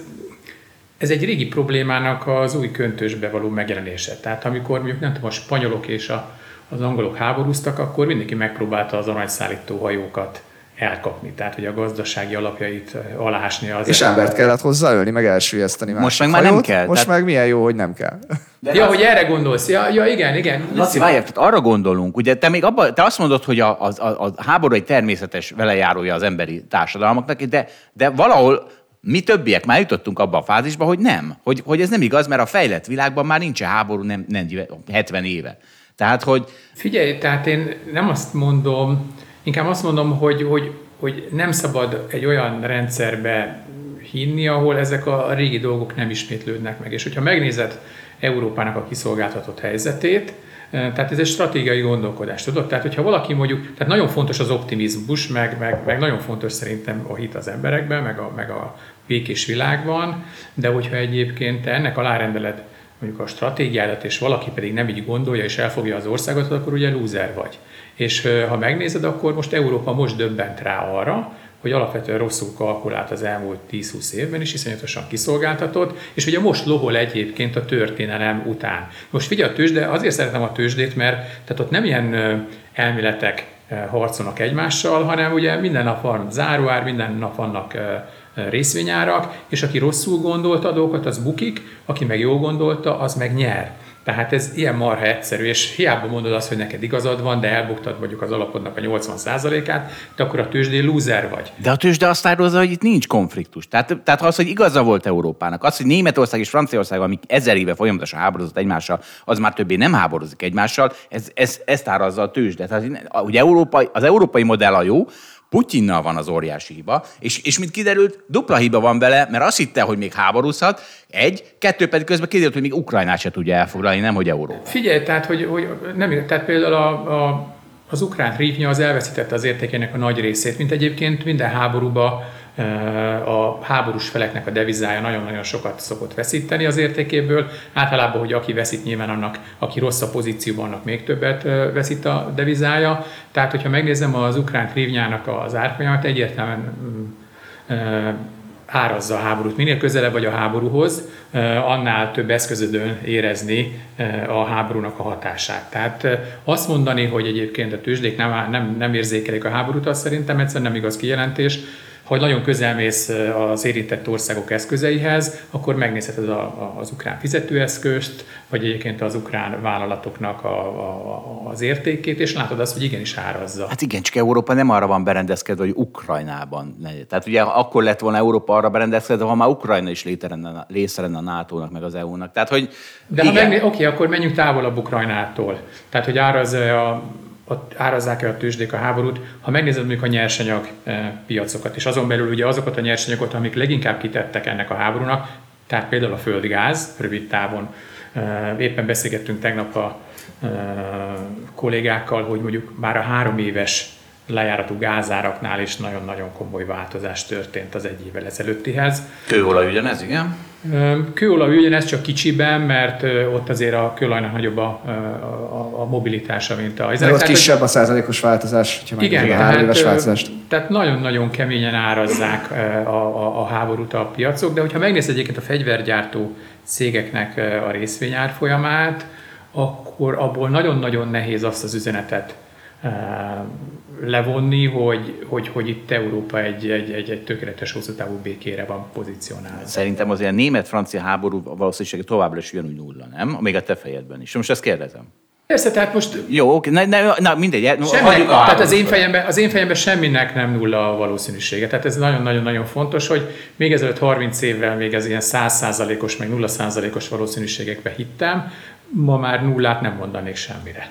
ez egy régi problémának az új köntösbe való megjelenése. Tehát amikor mondjuk nem tudom, a spanyolok és a, az angolok háborúztak, akkor mindenki megpróbálta az aranyszállító hajókat elkapni, tehát hogy a gazdasági alapjait alásni. Az és embert kellett hozzáölni, meg elsüllyeszteni. Most meg már nem kell. Most tehát... meg milyen jó, hogy nem kell. De ja, az... hogy erre gondolsz. Ja, ja igen, igen. Laci, várj, tehát arra gondolunk, ugye te még abba, te azt mondod, hogy a, a, a, a háború egy természetes velejárója az emberi társadalmaknak, de, de valahol mi többiek már jutottunk abba a fázisba, hogy nem. Hogy, hogy ez nem igaz, mert a fejlett világban már nincs háború nem, nem 70 éve. Tehát, hogy... Figyelj, tehát én nem azt mondom, inkább azt mondom, hogy, hogy, hogy nem szabad egy olyan rendszerbe hinni, ahol ezek a régi dolgok nem ismétlődnek meg. És hogyha megnézed Európának a kiszolgáltatott helyzetét, tehát ez egy stratégiai gondolkodás, tudod? Tehát, hogyha valaki mondjuk, tehát nagyon fontos az optimizmus, meg, meg, meg nagyon fontos szerintem a hit az emberekben, meg a, meg a békés világban, de hogyha egyébként ennek alárendeled mondjuk a stratégiádat, és valaki pedig nem így gondolja, és elfogja az országot, akkor ugye lúzer vagy. És ha megnézed, akkor most Európa most döbbent rá arra, hogy alapvetően rosszul kalkulált az elmúlt 10-20 évben, és iszonyatosan kiszolgáltatott, és ugye most lohol egyébként a történelem után. Most figyelj a tőzsde, azért szeretem a tőzsdét, mert tehát ott nem ilyen elméletek harcolnak egymással, hanem ugye minden nap van záróár, minden nap vannak részvényárak, és aki rosszul gondolta a dolgokat, az bukik, aki meg jól gondolta, az meg nyer. Tehát ez ilyen marha egyszerű, és hiába mondod azt, hogy neked igazad van, de elbuktad mondjuk az alapodnak a 80%-át, de akkor a tőzsdé loser vagy. De a tőzsde azt árulza, hogy itt nincs konfliktus. Tehát, tehát az, hogy igaza volt Európának, az, hogy Németország és Franciaország, amik ezer éve folyamatosan háborúzott egymással, az már többé nem háborúzik egymással, ez, ez, ezt árazza a tőzsde. Tehát, hogy Európai, az európai modell a jó, Putyinnal van az óriási hiba, és, és mint kiderült, dupla hiba van vele, mert azt hitte, hogy még háborúzhat, egy, kettő pedig közben kiderült, hogy még Ukrajnát se tudja elfoglalni, nem hogy Európa. Figyelj, tehát, hogy, hogy nem, tehát például a, a, az ukrán rívnya az elveszítette az értékének a nagy részét, mint egyébként minden háborúba a háborús feleknek a devizája nagyon-nagyon sokat szokott veszíteni az értékéből. Általában, hogy aki veszít, nyilván annak, aki rossz a pozícióban, annak még többet veszít a devizája. Tehát, hogyha megnézem az ukrán krívnyának az árfolyamát, egyértelműen mm, árazza a háborút. Minél közelebb vagy a háborúhoz, annál több eszközödön érezni a háborúnak a hatását. Tehát azt mondani, hogy egyébként a tőzsdék nem, nem, nem érzékelik a háborút, az szerintem egyszerűen nem igaz kijelentés ha nagyon közel mész az érintett országok eszközeihez, akkor megnézheted a, a, az ukrán fizetőeszközt, vagy egyébként az ukrán vállalatoknak a, a, az értékét, és látod azt, hogy igenis árazza. Hát igen, csak Európa nem arra van berendezkedve, hogy Ukrajnában. Tehát ugye akkor lett volna Európa arra berendezkedve, ha már Ukrajna is része lenne a NATO-nak, meg az EU-nak. Tehát, hogy De igen. ha megné- oké, akkor menjünk távolabb Ukrajnától. Tehát, hogy árazza a ott árazzák el a tőzsdék a háborút. Ha megnézed mondjuk a nyersanyag eh, piacokat, és azon belül ugye azokat a nyersanyagokat, amik leginkább kitettek ennek a háborúnak, tehát például a földgáz rövid távon. Eh, éppen beszélgettünk tegnap a eh, kollégákkal, hogy mondjuk már a három éves lejáratú gázáraknál is nagyon-nagyon komoly változás történt az egy évvel ezelőttihez. Kőolaj ugyanez, igen? Kőolaj ugyanez csak kicsiben, mert ott azért a kőolajnak nagyobb a, a, a mobilitása, mint a... De ott kisebb a százalékos változás, ha igen, a három éves változást. Tehát nagyon-nagyon keményen árazzák a, a, a háborút a piacok, de hogyha megnézed egyébként a fegyvergyártó cégeknek a részvényárfolyamát, akkor abból nagyon-nagyon nehéz azt az üzenetet levonni, hogy, hogy, hogy itt Európa egy, egy, egy, egy tökéletes hosszú távú békére van pozícionálva. Szerintem azért a német-francia háború valószínűleg továbbra is ugyanúgy nulla, nem? Még a te fejedben is. Most ezt kérdezem. Persze, tehát most Jó, oké, ne, ne, na mindegy, Semminek, hagyjuk a tehát az én, fejemben, az én fejemben semminek nem nulla a valószínűsége. Tehát ez nagyon-nagyon-nagyon fontos, hogy még ezelőtt 30 évvel még ez ilyen 100%-os, meg 0%-os valószínűségekbe hittem, ma már nullát nem mondanék semmire.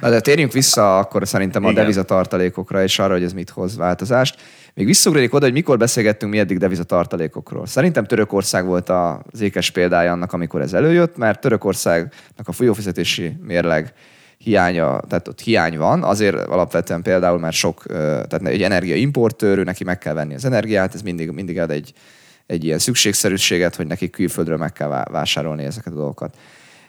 Na de térjünk vissza akkor szerintem a Igen. devizatartalékokra és arra, hogy ez mit hoz változást. Még visszaugranék oda, hogy mikor beszélgettünk mi eddig devizatartalékokról. Szerintem Törökország volt az ékes példája annak, amikor ez előjött, mert Törökországnak a folyófizetési mérleg hiánya, tehát ott hiány van, azért alapvetően például már sok, tehát egy energiaimportőr, ő neki meg kell venni az energiát, ez mindig, mindig ad egy, egy ilyen szükségszerűséget, hogy nekik külföldről meg kell vá- vásárolni ezeket a dolgokat.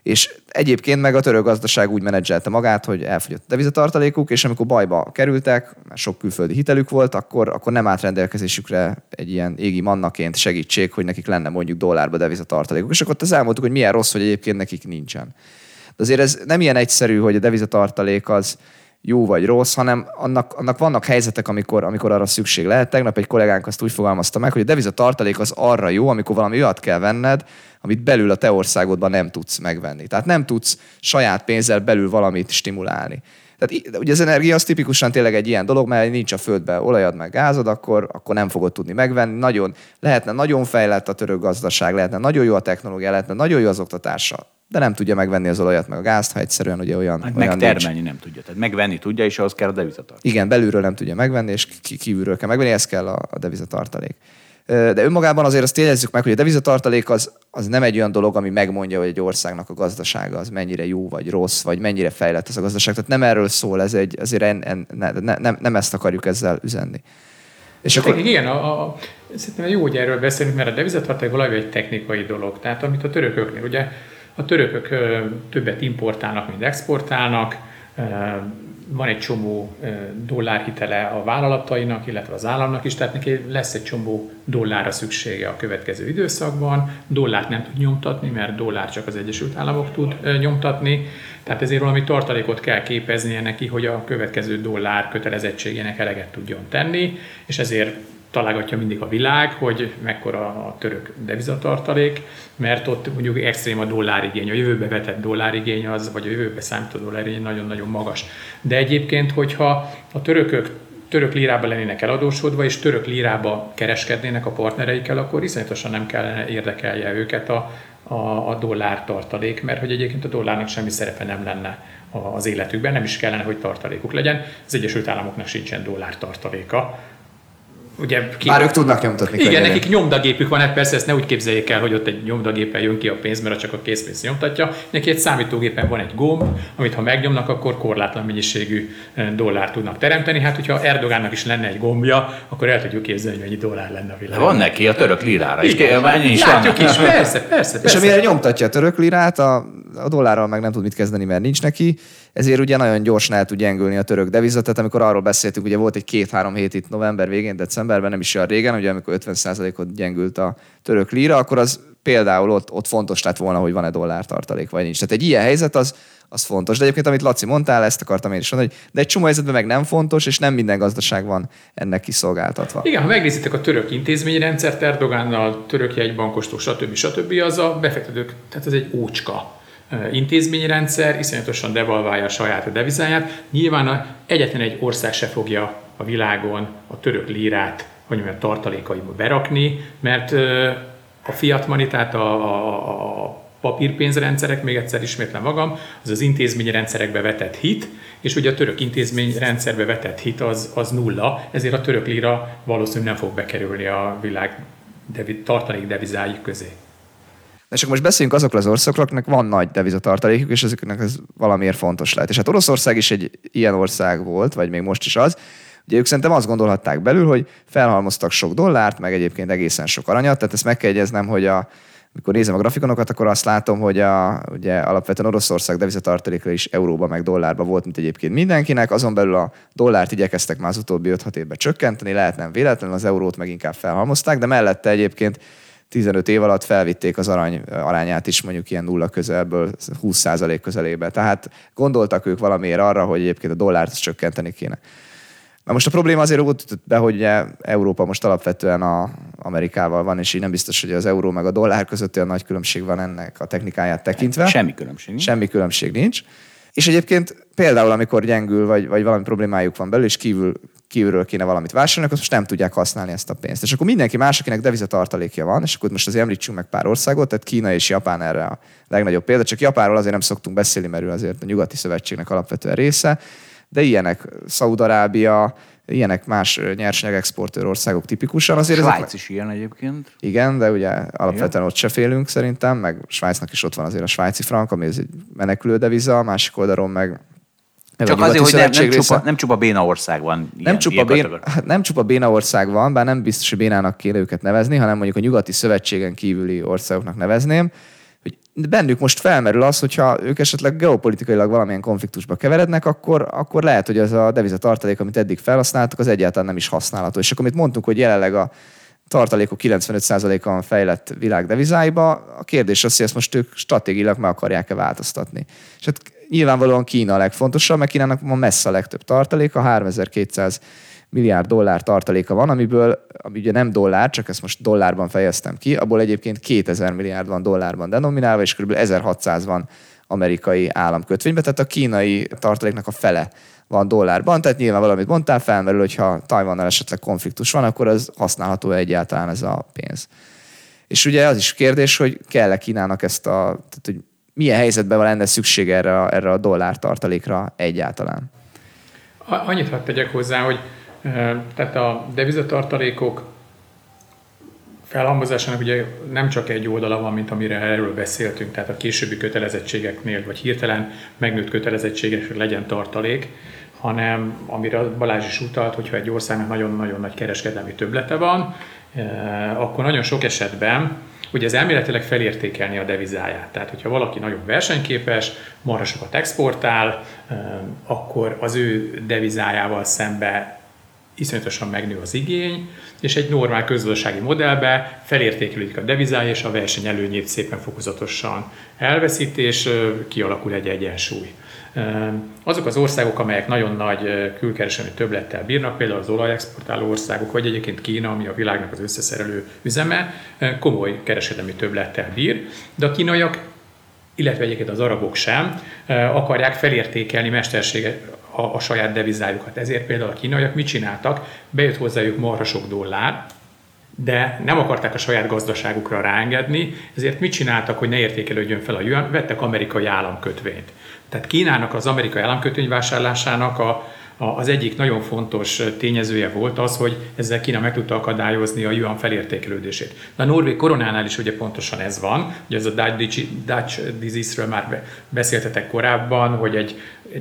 És egyébként meg a török gazdaság úgy menedzselte magát, hogy elfogyott devizatartalékuk, és amikor bajba kerültek, mert sok külföldi hitelük volt, akkor, akkor nem állt rendelkezésükre egy ilyen égi mannaként segítség, hogy nekik lenne mondjuk dollárba devizatartalékuk. És akkor az elmondtuk, hogy milyen rossz, hogy egyébként nekik nincsen. De azért ez nem ilyen egyszerű, hogy a devizatartalék az jó vagy rossz, hanem annak, annak vannak helyzetek, amikor, amikor arra szükség lehet. Tegnap egy kollégánk azt úgy fogalmazta meg, hogy a devizatartalék az arra jó, amikor valami olyat kell venned, amit belül a te országodban nem tudsz megvenni. Tehát nem tudsz saját pénzzel belül valamit stimulálni. Tehát ugye az energia az tipikusan tényleg egy ilyen dolog, mert nincs a földbe olajad meg gázod, akkor, akkor nem fogod tudni megvenni. Nagyon, lehetne nagyon fejlett a török gazdaság, lehetne nagyon jó a technológia, lehetne nagyon jó az oktatása, de nem tudja megvenni az olajat meg a gázt, ha egyszerűen ugye olyan, Hát olyan nincs. megtermelni nem tudja. Tehát megvenni tudja, és ahhoz kell a devizatartalék. Igen, belülről nem tudja megvenni, és kívülről kell megvenni, ez kell a, a devizatartalék. De önmagában azért azt jegyezzük meg, hogy a devizatartalék az, az nem egy olyan dolog, ami megmondja, hogy egy országnak a gazdasága az mennyire jó vagy rossz, vagy mennyire fejlett az a gazdaság. Tehát nem erről szól, ez egy, azért en, en, ne, ne, nem, nem ezt akarjuk ezzel üzenni. És akkor. Igen, a, a, szerintem jó, hogy erről beszélünk, mert a devizatartalék valami egy technikai dolog. Tehát amit a törököknél, ugye a törökök többet importálnak, mint exportálnak, van egy csomó dollárhitele a vállalatainak, illetve az államnak is, tehát neki lesz egy csomó dollárra szüksége a következő időszakban. Dollárt nem tud nyomtatni, mert dollár csak az Egyesült Államok tud nyomtatni, tehát ezért valami tartalékot kell képeznie neki, hogy a következő dollár kötelezettségének eleget tudjon tenni, és ezért találgatja mindig a világ, hogy mekkora a török devizatartalék, mert ott mondjuk extrém a dollárigény, a jövőbe vetett dollárigény az, vagy a jövőbe számító dollárigény nagyon-nagyon magas. De egyébként, hogyha a törökök török lírába lennének eladósodva, és török lírába kereskednének a partnereikkel, akkor iszonyatosan nem kellene érdekelje őket a, a, a dollár tartalék, mert hogy egyébként a dollárnak semmi szerepe nem lenne az életükben, nem is kellene, hogy tartalékuk legyen. Az Egyesült Államoknak sincsen dollár tartaléka. Ugye, ki... Bár ők tudnak nyomtatni. Igen, könnyedén. nekik nyomdagépük van, hát persze ezt ne úgy képzeljék el, hogy ott egy nyomdagéppel jön ki a pénz, mert csak a készpénz nyomtatja. Neki egy számítógépen van egy gomb, amit ha megnyomnak, akkor korlátlan mennyiségű eh, dollárt tudnak teremteni. Hát, hogyha Erdogánnak is lenne egy gombja, akkor el tudjuk képzelni, hogy mennyi dollár lenne a világon. van neki a török lirára, és Igen, ennyi is van. Látjuk is, persze, persze, És persze. amire nyomtatja a török lirát, a, a dollárral meg nem tud mit kezdeni, mert nincs neki, ezért ugye nagyon gyorsan el tud gyengülni a török deviza. Tehát amikor arról beszéltünk, ugye volt egy két-három hét itt november végén, decemberben, nem is olyan régen, ugye amikor 50%-ot gyengült a török lira, akkor az például ott, ott fontos lett volna, hogy van-e dollártartalék, vagy nincs. Tehát egy ilyen helyzet az, az fontos. De egyébként, amit Laci mondtál, ezt akartam én is mondani, hogy de egy csomó helyzetben meg nem fontos, és nem minden gazdaság van ennek kiszolgáltatva. Igen, ha megnézitek a török intézményrendszert, Erdogánnal, török jegybankostól, stb. stb. az a befektetők, tehát ez egy ócska intézményrendszer, iszonyatosan devalválja a saját devizáját. Nyilván a, egyetlen egy ország se fogja a világon a török lírát, hogy mondjam, tartalékaiba berakni, mert a fiat money, tehát a, a, a papírpénzrendszerek, még egyszer ismétlem magam, az az intézményrendszerekbe vetett hit, és ugye a török intézményrendszerbe vetett hit az, az nulla, ezért a török lira valószínűleg nem fog bekerülni a világ devi, tartalék devizái közé. De csak most beszéljünk azokról az országokról, akiknek van nagy devizatartalékük, és ezeknek ez valamiért fontos lehet. És hát Oroszország is egy ilyen ország volt, vagy még most is az. Ugye ők szerintem azt gondolhatták belül, hogy felhalmoztak sok dollárt, meg egyébként egészen sok aranyat, tehát ezt meg kell jegyeznem, hogy a, amikor nézem a grafikonokat, akkor azt látom, hogy a, ugye alapvetően Oroszország devizatartaléka is euróba meg dollárba volt, mint egyébként mindenkinek, azon belül a dollárt igyekeztek már az utóbbi 5-6 évben csökkenteni, lehet nem véletlenül, az eurót meg inkább felhalmozták, de mellette egyébként 15 év alatt felvitték az arany arányát is mondjuk ilyen nulla közelből 20% közelébe. Tehát gondoltak ők valamiért arra, hogy egyébként a dollárt csökkenteni kéne. Na most a probléma azért úgy ütött be, hogy ugye Európa most alapvetően a Amerikával van, és így nem biztos, hogy az euró meg a dollár között olyan nagy különbség van ennek a technikáját tekintve. Semmi különbség. nincs. Semmi különbség nincs. És egyébként például, amikor gyengül, vagy, vagy valami problémájuk van belül, és kívül, kívülről kéne valamit vásárolni, akkor most nem tudják használni ezt a pénzt. És akkor mindenki más, akinek devizatartalékja van, és akkor most azért említsünk meg pár országot, tehát Kína és Japán erre a legnagyobb példa. Csak Japánról azért nem szoktunk beszélni, mert ő azért a nyugati szövetségnek alapvetően része, de ilyenek Szaudarábia, ilyenek más nyersanyag exportőr országok tipikusan. Azért Svájc ezek... is ilyen egyébként. Igen, de ugye alapvetően Igen. ott se félünk szerintem, meg Svájcnak is ott van azért a svájci frank, ami ez egy menekülő deviza, a másik oldalon meg meg Csak azért, hogy nem, nem, csupa, nem csupa béna ország van. Ilyen, nem csupa, ilyen bén, kategória. hát nem csupa béna ország van, bár nem biztos, hogy bénának kéne őket nevezni, hanem mondjuk a nyugati szövetségen kívüli országoknak nevezném, hogy bennük most felmerül az, hogyha ők esetleg geopolitikailag valamilyen konfliktusba keverednek, akkor, akkor lehet, hogy az a devizatartalék, amit eddig felhasználtak, az egyáltalán nem is használható. És akkor amit mondtunk, hogy jelenleg a tartalékok 95%-a van fejlett világ devizáiba, a kérdés az, hogy ezt most ők stratégiailag meg akarják-e változtatni. És hát nyilvánvalóan Kína a legfontosabb, mert Kínának van messze a legtöbb tartaléka, 3200 milliárd dollár tartaléka van, amiből, ami ugye nem dollár, csak ezt most dollárban fejeztem ki, abból egyébként 2000 milliárd van dollárban denominálva, és kb. 1600 van amerikai államkötvényben, tehát a kínai tartaléknak a fele van dollárban, tehát nyilván valamit mondtál, felmerül, hogyha Tajvannal esetleg konfliktus van, akkor az használható egyáltalán ez a pénz. És ugye az is kérdés, hogy kell-e Kínának ezt a, tehát hogy milyen helyzetben lenne szükség erre, erre a dollár tartalékra egyáltalán. Annyit hadd tegyek hozzá, hogy eh, tehát a devizatartalékok felhalmozásának ugye nem csak egy oldala van, mint amire erről beszéltünk, tehát a későbbi kötelezettségeknél, vagy hirtelen megnőtt kötelezettségekre legyen tartalék, hanem amire Balázs is utalt, hogyha egy országnak nagyon-nagyon nagy kereskedelmi töblete van, akkor nagyon sok esetben ugye ez elméletileg felértékelni a devizáját. Tehát, hogyha valaki nagyon versenyképes, marha sokat exportál, akkor az ő devizájával szembe iszonyatosan megnő az igény, és egy normál közgazdasági modellbe felértékelődik a devizája, és a verseny előnyét szépen fokozatosan elveszít, és kialakul egy egyensúly. Azok az országok, amelyek nagyon nagy ö, külkereskedelmi többlettel bírnak, például az olajexportáló országok, vagy egyébként Kína, ami a világnak az összeszerelő üzeme, komoly kereskedelmi többlettel bír, de a kínaiak illetve egyébként az arabok sem akarják felértékelni mesterséget a, a saját devizájukat. Ezért például a kínaiak mit csináltak? Bejött hozzájuk marha dollár, de nem akarták a saját gazdaságukra ráengedni, ezért mit csináltak, hogy ne értékelődjön fel a yuan? Vettek amerikai államkötvényt. Tehát Kínának az amerikai államkötvény vásárlásának a, a, az egyik nagyon fontos tényezője volt az, hogy ezzel Kína meg tudta akadályozni a yuan felértékelődését. De a norvég koronánál is ugye pontosan ez van, ugye ez a Dutch, Dutch disease-ről már be- beszéltetek korábban, hogy egy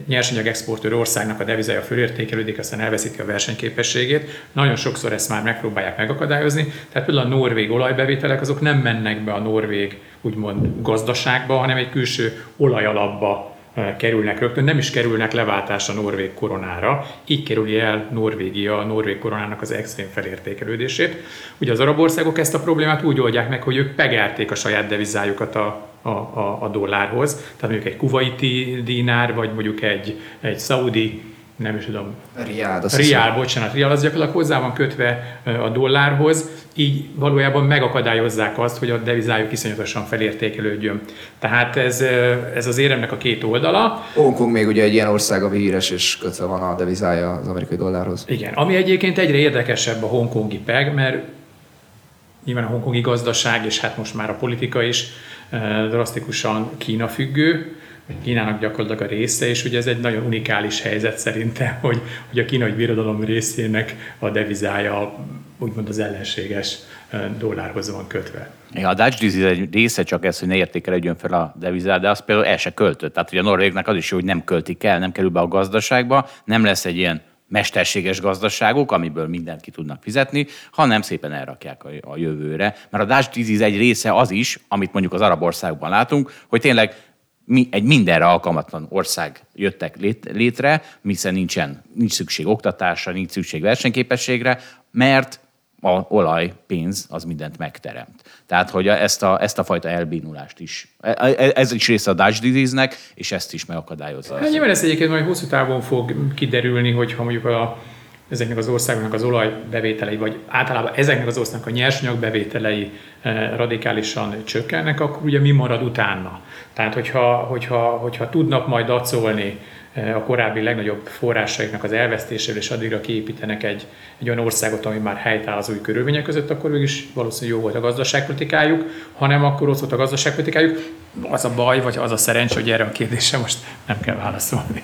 nyersanyag exportőr országnak a devizája fölértékelődik, aztán elveszíti a versenyképességét. Nagyon sokszor ezt már megpróbálják megakadályozni. Tehát például a norvég olajbevételek azok nem mennek be a norvég úgymond gazdaságba, hanem egy külső olajalapba kerülnek rögtön, nem is kerülnek leváltásra norvég koronára, így kerüli el Norvégia a norvég koronának az extrém felértékelődését. Ugye az arab országok ezt a problémát úgy oldják meg, hogy ők pegelték a saját devizájukat a, a, a, a dollárhoz, tehát mondjuk egy kuwaiti dinár, vagy mondjuk egy, egy szaudi, nem is tudom, Riád, Riál, bocsánat, Riál az gyakorlatilag hozzá van kötve ö, a dollárhoz, így valójában megakadályozzák azt, hogy a devizájuk iszonyatosan felértékelődjön. Tehát ez, ez az éremnek a két oldala. Hongkong még ugye egy ilyen ország, ami híres és kötve van a devizája az amerikai dollárhoz. Igen, ami egyébként egyre érdekesebb a hongkongi peg, mert nyilván a hongkongi gazdaság, és hát most már a politika is drasztikusan Kína függő, vagy Kínának gyakorlatilag a része, és ugye ez egy nagyon unikális helyzet szerintem, hogy, hogy a kínai birodalom részének a devizája úgymond az ellenséges dollárhoz van kötve. Ja, a Dutch disease egy része csak ez, hogy ne értékelődjön fel a devizát, de az például el se költött. Tehát ugye a norvégnek az is jó, hogy nem költik el, nem kerül be a gazdaságba, nem lesz egy ilyen mesterséges gazdaságuk, amiből mindent ki tudnak fizetni, hanem szépen elrakják a, jövőre. Mert a Dutch disease egy része az is, amit mondjuk az arab országban látunk, hogy tényleg mi, egy mindenre alkalmatlan ország jöttek lét, létre, hiszen nincsen, nincs szükség oktatásra, nincs szükség versenyképességre, mert a olaj, pénz az mindent megteremt. Tehát, hogy ezt a, ezt a fajta elbínulást is, e- e- ez is része a Dutch disease-nek, és ezt is megakadályozza. Hát nyilván ez egyébként majd hosszú távon fog kiderülni, hogyha mondjuk a ezeknek az országoknak az olajbevételei, vagy általában ezeknek az országoknak a nyersanyagbevételei eh, radikálisan csökkennek, akkor ugye mi marad utána? Tehát, hogyha, hogyha, hogyha tudnak majd dacolni eh, a korábbi legnagyobb forrásaiknak az elvesztésével, és addigra kiépítenek egy, egy olyan országot, ami már helytáll az új körülmények között, akkor is valószínűleg jó volt a gazdaságpolitikájuk, hanem akkor ott volt a gazdaságpolitikájuk. Az a baj, vagy az a szerencsé, hogy erre a kérdésre most nem kell válaszolni.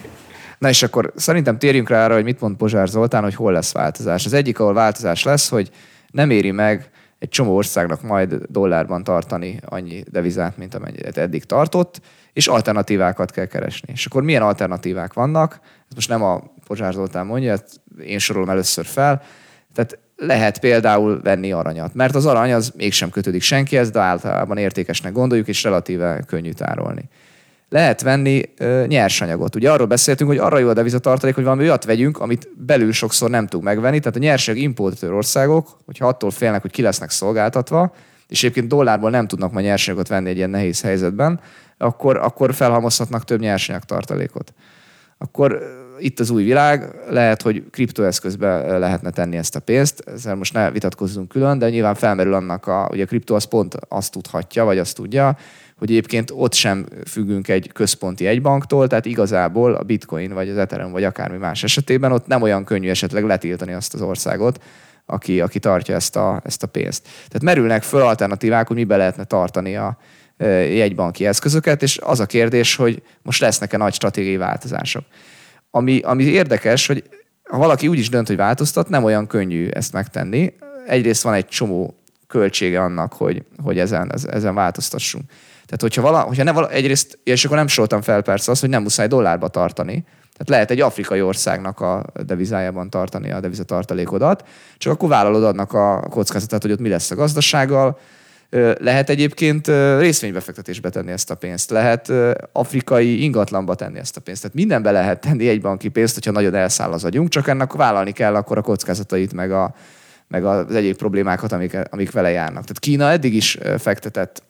Na és akkor szerintem térjünk rá arra, hogy mit mond Pozsár Zoltán, hogy hol lesz változás. Az egyik, ahol változás lesz, hogy nem éri meg egy csomó országnak majd dollárban tartani annyi devizát, mint amennyit eddig tartott, és alternatívákat kell keresni. És akkor milyen alternatívák vannak? Ez most nem a Pozsár Zoltán mondja, ezt én sorolom először fel. Tehát lehet például venni aranyat, mert az arany az mégsem kötődik senkihez, de általában értékesnek gondoljuk, és relatíve könnyű tárolni lehet venni ö, nyersanyagot. Ugye arról beszéltünk, hogy arra jó a devizatartalék, hogy valami olyat vegyünk, amit belül sokszor nem tudunk megvenni. Tehát a nyersanyag importőr országok, hogyha attól félnek, hogy ki lesznek szolgáltatva, és egyébként dollárból nem tudnak ma nyersanyagot venni egy ilyen nehéz helyzetben, akkor, akkor felhalmozhatnak több nyersanyag tartalékot. Akkor itt az új világ, lehet, hogy kriptoeszközbe lehetne tenni ezt a pénzt, ezzel most ne vitatkozzunk külön, de nyilván felmerül annak, a, hogy a kripto az pont azt tudhatja, vagy azt tudja, hogy egyébként ott sem függünk egy központi egybanktól, tehát igazából a bitcoin, vagy az Ethereum, vagy akármi más esetében ott nem olyan könnyű esetleg letiltani azt az országot, aki, aki tartja ezt a, ezt a pénzt. Tehát merülnek föl alternatívák, hogy mibe lehetne tartani a jegybanki eszközöket, és az a kérdés, hogy most lesznek-e nagy stratégiai változások. Ami, ami érdekes, hogy ha valaki úgy is dönt, hogy változtat, nem olyan könnyű ezt megtenni. Egyrészt van egy csomó költsége annak, hogy, hogy ezen, ezen változtassunk. Tehát, hogyha, vala, hogyha ne vala, egyrészt, és akkor nem soroltam fel persze azt, hogy nem muszáj dollárba tartani. Tehát lehet egy afrikai országnak a devizájában tartani a devizatartalékodat, csak akkor vállalod annak a kockázatát, hogy ott mi lesz a gazdasággal, lehet egyébként részvénybefektetésbe tenni ezt a pénzt, lehet afrikai ingatlanba tenni ezt a pénzt. Tehát mindenbe lehet tenni egy banki pénzt, hogyha nagyon elszáll az agyunk, csak ennek vállalni kell akkor a kockázatait, meg, a, meg az egyéb problémákat, amik, amik vele járnak. Tehát Kína eddig is fektetett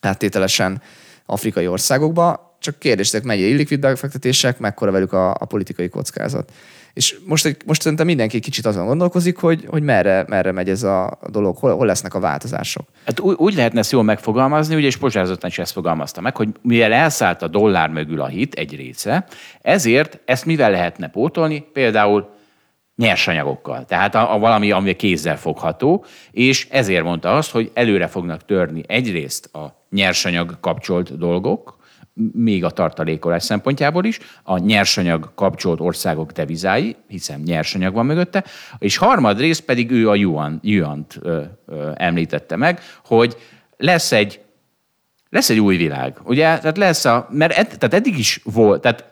áttételesen afrikai országokba, csak kérdéstek, mennyi illikvid befektetések, mekkora velük a, a politikai kockázat. És most, most szerintem mindenki kicsit azon gondolkozik, hogy, hogy merre, merre megy ez a dolog, hol, hol lesznek a változások. Hát úgy, úgy lehetne ezt jól megfogalmazni, ugye, és Pozsázatán is ezt fogalmazta meg, hogy mivel elszállt a dollár mögül a hit egy része, ezért ezt mivel lehetne pótolni? Például nyersanyagokkal. Tehát a, a valami, ami kézzel fogható, és ezért mondta azt, hogy előre fognak törni egyrészt a nyersanyag kapcsolt dolgok, még a tartalékolás szempontjából is, a nyersanyag kapcsolt országok devizái, hiszen nyersanyag van mögötte, és harmadrészt pedig ő a yuan, yuan-t ö, ö, említette meg, hogy lesz egy lesz egy új világ, ugye? Tehát lesz a, mert ed, tehát eddig is volt, tehát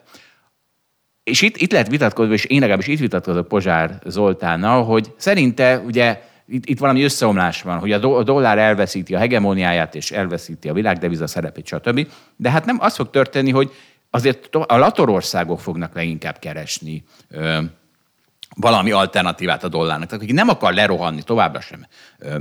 és itt, itt lehet vitatkozni, és én legalábbis itt vitatkozok Pozsár Zoltánnal, hogy szerinte ugye itt, itt valami összeomlás van, hogy a, do, a dollár elveszíti a hegemóniáját, és elveszíti a világdeviza szerepét, stb. De hát nem az fog történni, hogy azért a latorországok fognak leginkább keresni ö, valami alternatívát a dollárnak. Tehát aki nem akar lerohanni továbbra sem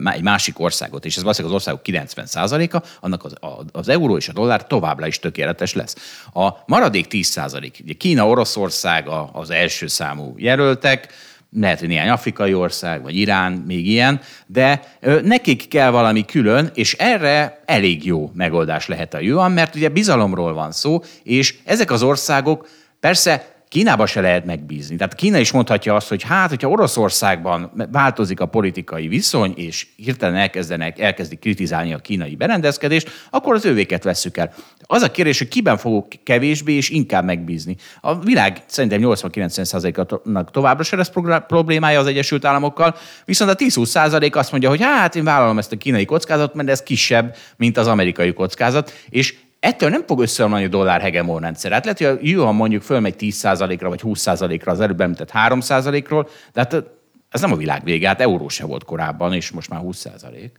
egy másik országot, és ez valószínűleg az országok 90%-a, annak az, az euró és a dollár továbbra is tökéletes lesz. A maradék 10%, ugye Kína, Oroszország az első számú jelöltek, lehet, hogy néhány afrikai ország, vagy Irán, még ilyen, de nekik kell valami külön, és erre elég jó megoldás lehet a yuan, mert ugye bizalomról van szó, és ezek az országok persze Kínába se lehet megbízni. Tehát Kína is mondhatja azt, hogy hát, hogyha Oroszországban változik a politikai viszony, és hirtelen elkezdenek, elkezdik kritizálni a kínai berendezkedést, akkor az ővéket vesszük el. Az a kérdés, hogy kiben fogok kevésbé és inkább megbízni. A világ szerintem 80-90%-nak továbbra se lesz problémája az Egyesült Államokkal, viszont a 10-20% azt mondja, hogy hát én vállalom ezt a kínai kockázatot, mert ez kisebb, mint az amerikai kockázat, és ettől nem fog összeomlani a dollár hegemon rendszer. Hát lehet, hogy a yuan mondjuk fölmegy 10%-ra vagy 20%-ra az előbb említett 3%-ról, de hát ez nem a világ vége, hát euró se volt korábban, és most már 20%.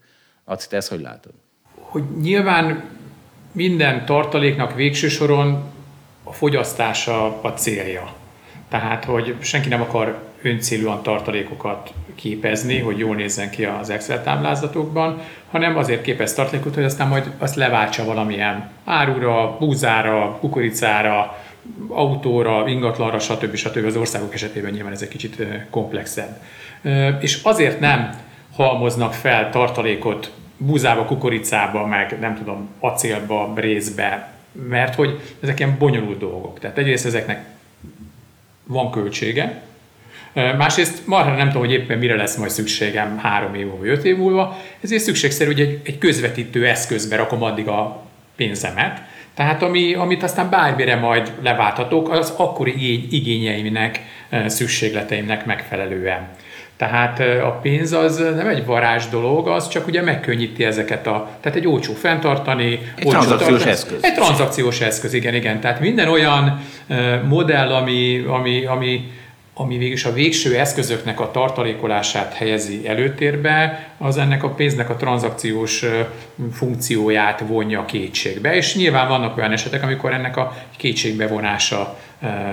Azt te ezt hogy látod? Hogy nyilván minden tartaléknak végső soron a fogyasztása a célja. Tehát, hogy senki nem akar öncélúan tartalékokat képezni, hogy jól nézzen ki az Excel táblázatokban, hanem azért képez tartalékot, hogy aztán majd azt leváltsa valamilyen árura, búzára, kukoricára, autóra, ingatlanra, stb. stb. Az országok esetében nyilván ez egy kicsit komplexebb. És azért nem halmoznak fel tartalékot búzába, kukoricába, meg nem tudom, acélba, brézbe, mert hogy ezek ilyen bonyolult dolgok. Tehát egyrészt ezeknek van költsége, Másrészt marha nem tudom, hogy éppen mire lesz majd szükségem három év vagy öt év múlva, ezért szükségszerű, hogy egy, egy közvetítő eszközbe rakom addig a pénzemet, tehát ami, amit aztán bármire majd leválthatok, az akkori igényeimnek, szükségleteimnek megfelelően. Tehát a pénz az nem egy varázs dolog, az csak ugye megkönnyíti ezeket a, tehát egy olcsó fenntartani. Egy olcsó tranzakciós tartani, eszköz. Egy tranzakciós eszköz, igen, igen. Tehát minden olyan modell, ami, ami, ami ami végülis a végső eszközöknek a tartalékolását helyezi előtérbe, az ennek a pénznek a tranzakciós funkcióját vonja kétségbe. És nyilván vannak olyan esetek, amikor ennek a kétségbevonása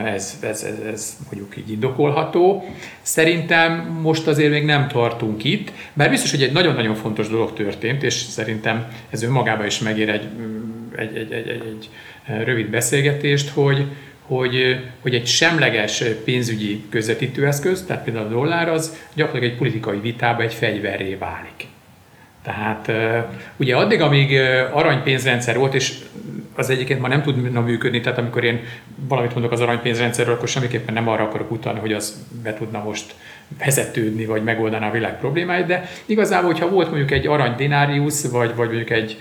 ez, ez, ez, ez mondjuk így indokolható. Szerintem most azért még nem tartunk itt, bár biztos, hogy egy nagyon-nagyon fontos dolog történt, és szerintem ez önmagában is megér egy, egy, egy, egy, egy, egy rövid beszélgetést, hogy, hogy, hogy egy semleges pénzügyi közvetítőeszköz, tehát például a dollár, az gyakorlatilag egy politikai vitába egy fegyverré válik. Tehát ugye addig, amíg aranypénzrendszer volt, és az egyébként ma nem tudna működni, tehát amikor én valamit mondok az aranypénzrendszerről, akkor semmiképpen nem arra akarok utalni, hogy az be tudna most vezetődni, vagy megoldaná a világ problémáit, de igazából, hogyha volt mondjuk egy arany dinárius, vagy, vagy mondjuk egy,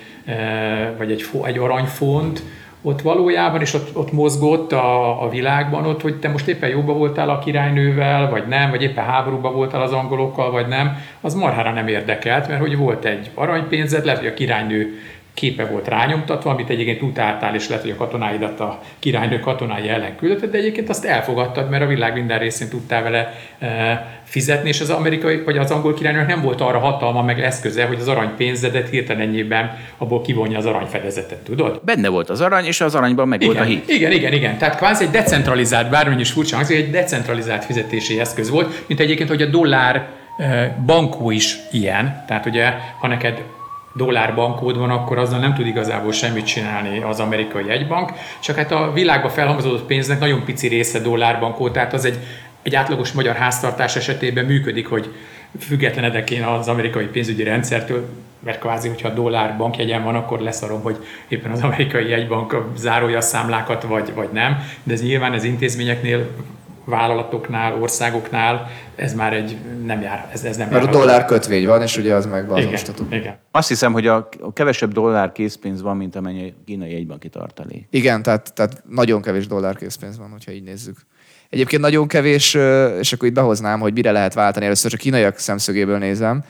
vagy egy, egy aranyfont, ott valójában, és ott, ott mozgott a, a világban, ott, hogy te most éppen jóba voltál a királynővel, vagy nem, vagy éppen háborúba voltál az angolokkal, vagy nem, az marhára nem érdekelt, mert hogy volt egy aranypénzed, lehet, hogy a királynő képe volt rányomtatva, amit egyébként utáltál, és lehet, hogy a katonáidat a királynő katonái ellen küldött, de egyébként azt elfogadtad, mert a világ minden részén tudtál vele e, fizetni, és az amerikai vagy az angol királynőnek nem volt arra hatalma meg eszköze, hogy az aranypénzedet hirtelen ennyiben abból kivonja az aranyfedezetet, tudod? Benne volt az arany, és az aranyban meg igen, volt a hit. Igen, igen, igen. Tehát kvázi egy decentralizált, bármilyen is furcsa hangzik, egy decentralizált fizetési eszköz volt, mint egyébként, hogy a dollár bankó is ilyen. Tehát ugye, ha neked dollárbankód van, akkor azzal nem tud igazából semmit csinálni az amerikai egybank, csak hát a világba felhalmozódott pénznek nagyon pici része dollárbankó, tehát az egy, egy átlagos magyar háztartás esetében működik, hogy függetlenedek én az amerikai pénzügyi rendszertől, mert kvázi, hogyha dollár bankjegyen van, akkor leszarom, hogy éppen az amerikai jegybank zárója a számlákat, vagy, vagy nem, de ez nyilván az intézményeknél vállalatoknál, országoknál ez már egy nem jár. Ez, ez nem Mert jár a dollár kötvény van, és ugye az meg van. igen, igen. Azt hiszem, hogy a a kevesebb dollár készpénz van, mint amennyi a kínai egybanki tartalék. Igen, tehát, tehát nagyon kevés dollár készpénz van, hogyha így nézzük. Egyébként nagyon kevés, és akkor itt behoznám, hogy mire lehet váltani. Először csak kínaiak szemszögéből nézem.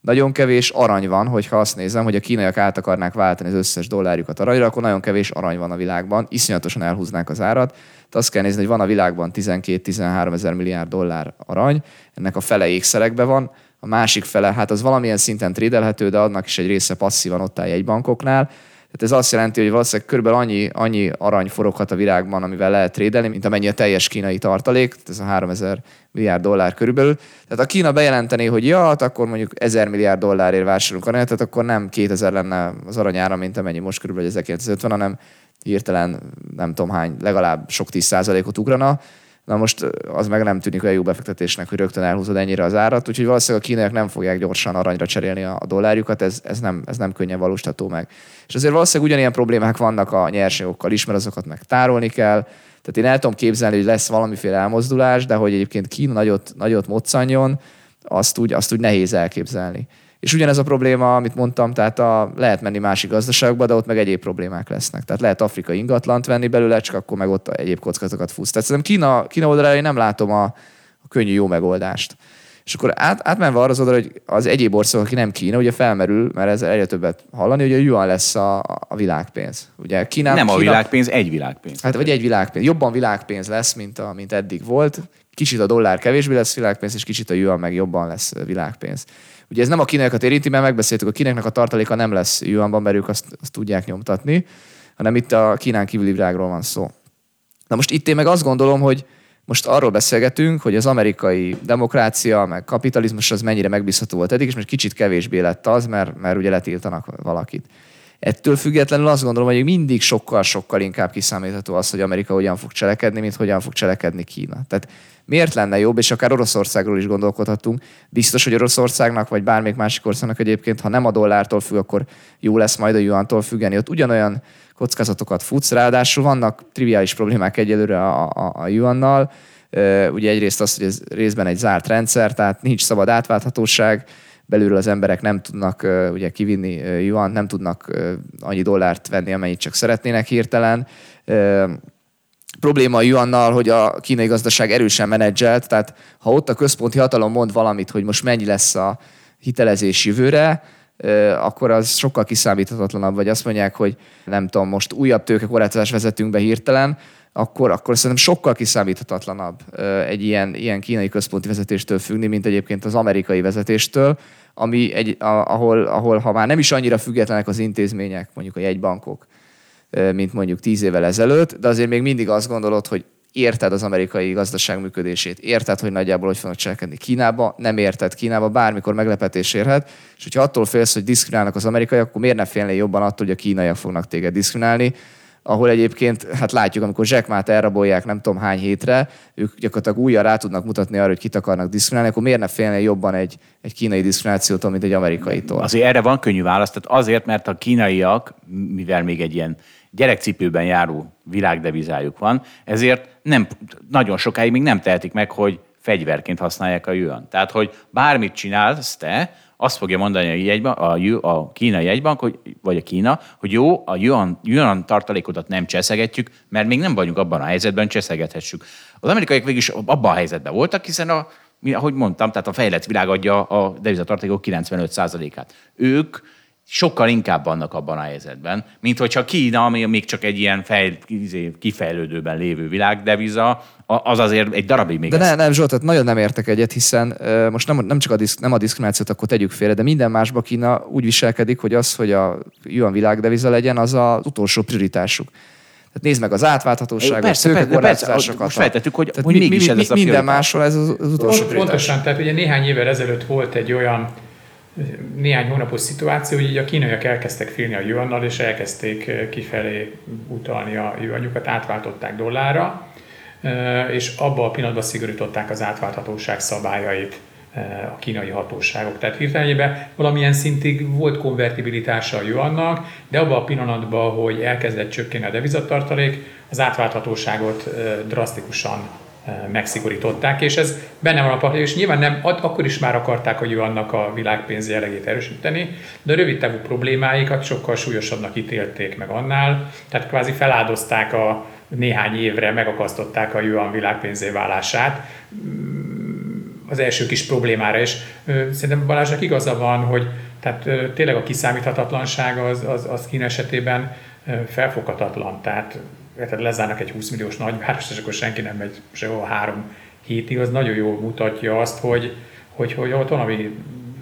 Nagyon kevés arany van, hogyha azt nézem, hogy a kínaiak át akarnák váltani az összes dollárjukat aranyra, akkor nagyon kevés arany van a világban, iszonyatosan elhúznák az árat. Tehát azt kell nézni, hogy van a világban 12-13 ezer milliárd dollár arany, ennek a fele ékszerekbe van, a másik fele, hát az valamilyen szinten trédelhető, de annak is egy része passzívan ott áll bankoknál. Tehát ez azt jelenti, hogy valószínűleg körülbelül annyi, annyi arany foroghat a világban, amivel lehet trédelni, mint amennyi a teljes kínai tartalék, tehát ez a 3000 milliárd dollár körülbelül. Tehát a Kína bejelentené, hogy ja, hát akkor mondjuk 1000 milliárd dollárért vásárolunk aranyat, tehát akkor nem 2000 lenne az aranyára, mint amennyi most körülbelül 1950, hanem hirtelen nem tudom hány, legalább sok 10 százalékot ugrana. Na most az meg nem tűnik olyan jó befektetésnek, hogy rögtön elhúzod ennyire az árat, úgyhogy valószínűleg a kínaiak nem fogják gyorsan aranyra cserélni a dollárjukat, ez, ez, nem, ez nem könnyen valósítható meg. És azért valószínűleg ugyanilyen problémák vannak a nyersanyagokkal is, mert azokat meg tárolni kell. Tehát én el tudom képzelni, hogy lesz valamiféle elmozdulás, de hogy egyébként Kína nagyot, nagyot moccanjon, azt úgy, azt úgy nehéz elképzelni. És ugyanez a probléma, amit mondtam, tehát a, lehet menni másik gazdaságba, de ott meg egyéb problémák lesznek. Tehát lehet afrikai ingatlant venni belőle, csak akkor meg ott egyéb kockázatokat fusz. Tehát szerintem Kína, Kína oldalára én nem látom a, a könnyű jó megoldást. És akkor át, átmenve arra az oldalra, hogy az egyéb ország, aki nem Kína, ugye felmerül, mert ez egyre többet hallani, hogy a yuan lesz a, a világpénz. Ugye Kína, Nem a Kína, világpénz, egy világpénz. Hát vagy egy világpénz. Jobban világpénz lesz, mint, a, mint eddig volt. Kicsit a dollár kevésbé lesz világpénz, és kicsit a yuan meg jobban lesz világpénz. Ugye ez nem a kínaiakat érinti, mert megbeszéltük, a kínaiaknak a tartaléka nem lesz yuanban, mert ők azt, azt tudják nyomtatni, hanem itt a Kínán kívüli világról van szó. Na most itt én meg azt gondolom, hogy most arról beszélgetünk, hogy az amerikai demokrácia, meg kapitalizmus az mennyire megbízható volt eddig, és most kicsit kevésbé lett az, mert, mert ugye letiltanak valakit. Ettől függetlenül azt gondolom, hogy mindig sokkal-sokkal inkább kiszámítható az, hogy Amerika hogyan fog cselekedni, mint hogyan fog cselekedni Kína. Tehát miért lenne jobb, és akár Oroszországról is gondolkodhatunk, biztos, hogy Oroszországnak, vagy bármelyik másik országnak egyébként, ha nem a dollártól függ, akkor jó lesz majd a juantól függeni. Ott ugyanolyan kockázatokat futsz, ráadásul vannak triviális problémák egyelőre a, a, a yuannal, Ugye egyrészt az, hogy ez részben egy zárt rendszer, tehát nincs szabad átválthatóság, belülről az emberek nem tudnak ugye kivinni yuan, nem tudnak annyi dollárt venni, amennyit csak szeretnének hirtelen. Probléma a yuannal, hogy a kínai gazdaság erősen menedzselt, tehát ha ott a központi hatalom mond valamit, hogy most mennyi lesz a hitelezés jövőre, akkor az sokkal kiszámíthatatlanabb, vagy azt mondják, hogy nem tudom, most újabb tőkekorlátozást vezetünk be hirtelen, akkor, akkor szerintem sokkal kiszámíthatatlanabb egy ilyen, ilyen kínai központi vezetéstől függni, mint egyébként az amerikai vezetéstől, ami egy, ahol, ahol ha már nem is annyira függetlenek az intézmények, mondjuk a jegybankok, mint mondjuk tíz évvel ezelőtt, de azért még mindig azt gondolod, hogy érted az amerikai gazdaság működését, érted, hogy nagyjából hogy fognak cselekedni Kínába, nem érted Kínába, bármikor meglepetés érhet, és hogyha attól félsz, hogy diszkriminálnak az amerikaiak, akkor miért ne félnél jobban attól, hogy a kínaiak fognak téged diszkriminálni, ahol egyébként, hát látjuk, amikor zsekmát elrabolják nem tudom hány hétre, ők gyakorlatilag újra rá tudnak mutatni arra, hogy kit akarnak diszkriminálni, akkor miért ne félnél jobban egy, egy kínai diszkriminációtól, mint egy amerikaitól? Azért erre van könnyű válasz, tehát azért, mert a kínaiak, mivel még egy ilyen gyerekcipőben járó világdevizájuk van, ezért nem, nagyon sokáig még nem tehetik meg, hogy fegyverként használják a yuan. Tehát, hogy bármit csinálsz te, azt fogja mondani a, jegybank, a, a kínai jegybank, hogy, vagy a Kína, hogy jó, a yuan, yuan tartalékodat nem cseszegetjük, mert még nem vagyunk abban a helyzetben, cseszegethessük. Az amerikaiak végig is abban a helyzetben voltak, hiszen a, ahogy mondtam, tehát a fejlett világ adja a devizatartalékok 95%-át. Ők sokkal inkább vannak abban a helyzetben, mint hogyha Kína, ami még csak egy ilyen fejl, izé, kifejlődőben lévő világdeviza, az azért egy darabig még. De ne, nem, Zsolt, tehát nagyon nem értek egyet, hiszen uh, most nem, nem csak a, diszk, nem a diszkriminációt akkor tegyük félre, de minden másba Kína úgy viselkedik, hogy az, hogy a yuan világdeviza legyen, az az utolsó prioritásuk. Tehát nézd meg az átválthatóságot, persze, szőkekorlátozásokat. Most feltettük, hogy, hogy mégis mi, mi, ez a Minden máshol ez az, az utolsó prioritás. Pontosan, tehát ugye néhány évvel ezelőtt volt egy olyan néhány hónapos szituáció, hogy így a kínaiak elkezdtek félni a yuannal, és elkezdték kifelé utalni a yuanjukat, átváltották dollárra, és abba a pillanatban szigorították az átválthatóság szabályait a kínai hatóságok. Tehát hirtelenjében valamilyen szintig volt konvertibilitása a yuannak, de abban a pillanatban, hogy elkezdett csökkenni a devizatartalék, az átválthatóságot drasztikusan megszigorították, és ez benne van a pakliban, és nyilván nem, akkor is már akarták, ő annak a világpénz jellegét erősíteni, de a rövid távú problémáikat sokkal súlyosabbnak ítélték meg annál, tehát kvázi feláldozták a néhány évre, megakasztották a yuan világpénzé válását, mm, az első kis problémára, és szerintem Balázsnak igaza van, hogy tehát tényleg a kiszámíthatatlanság az, az, az Kína esetében felfoghatatlan. Tehát tehát lezárnak egy 20 milliós nagyvárost, és akkor senki nem megy sehova három hétig, az nagyon jól mutatja azt, hogy, hogy, hogy ott valami,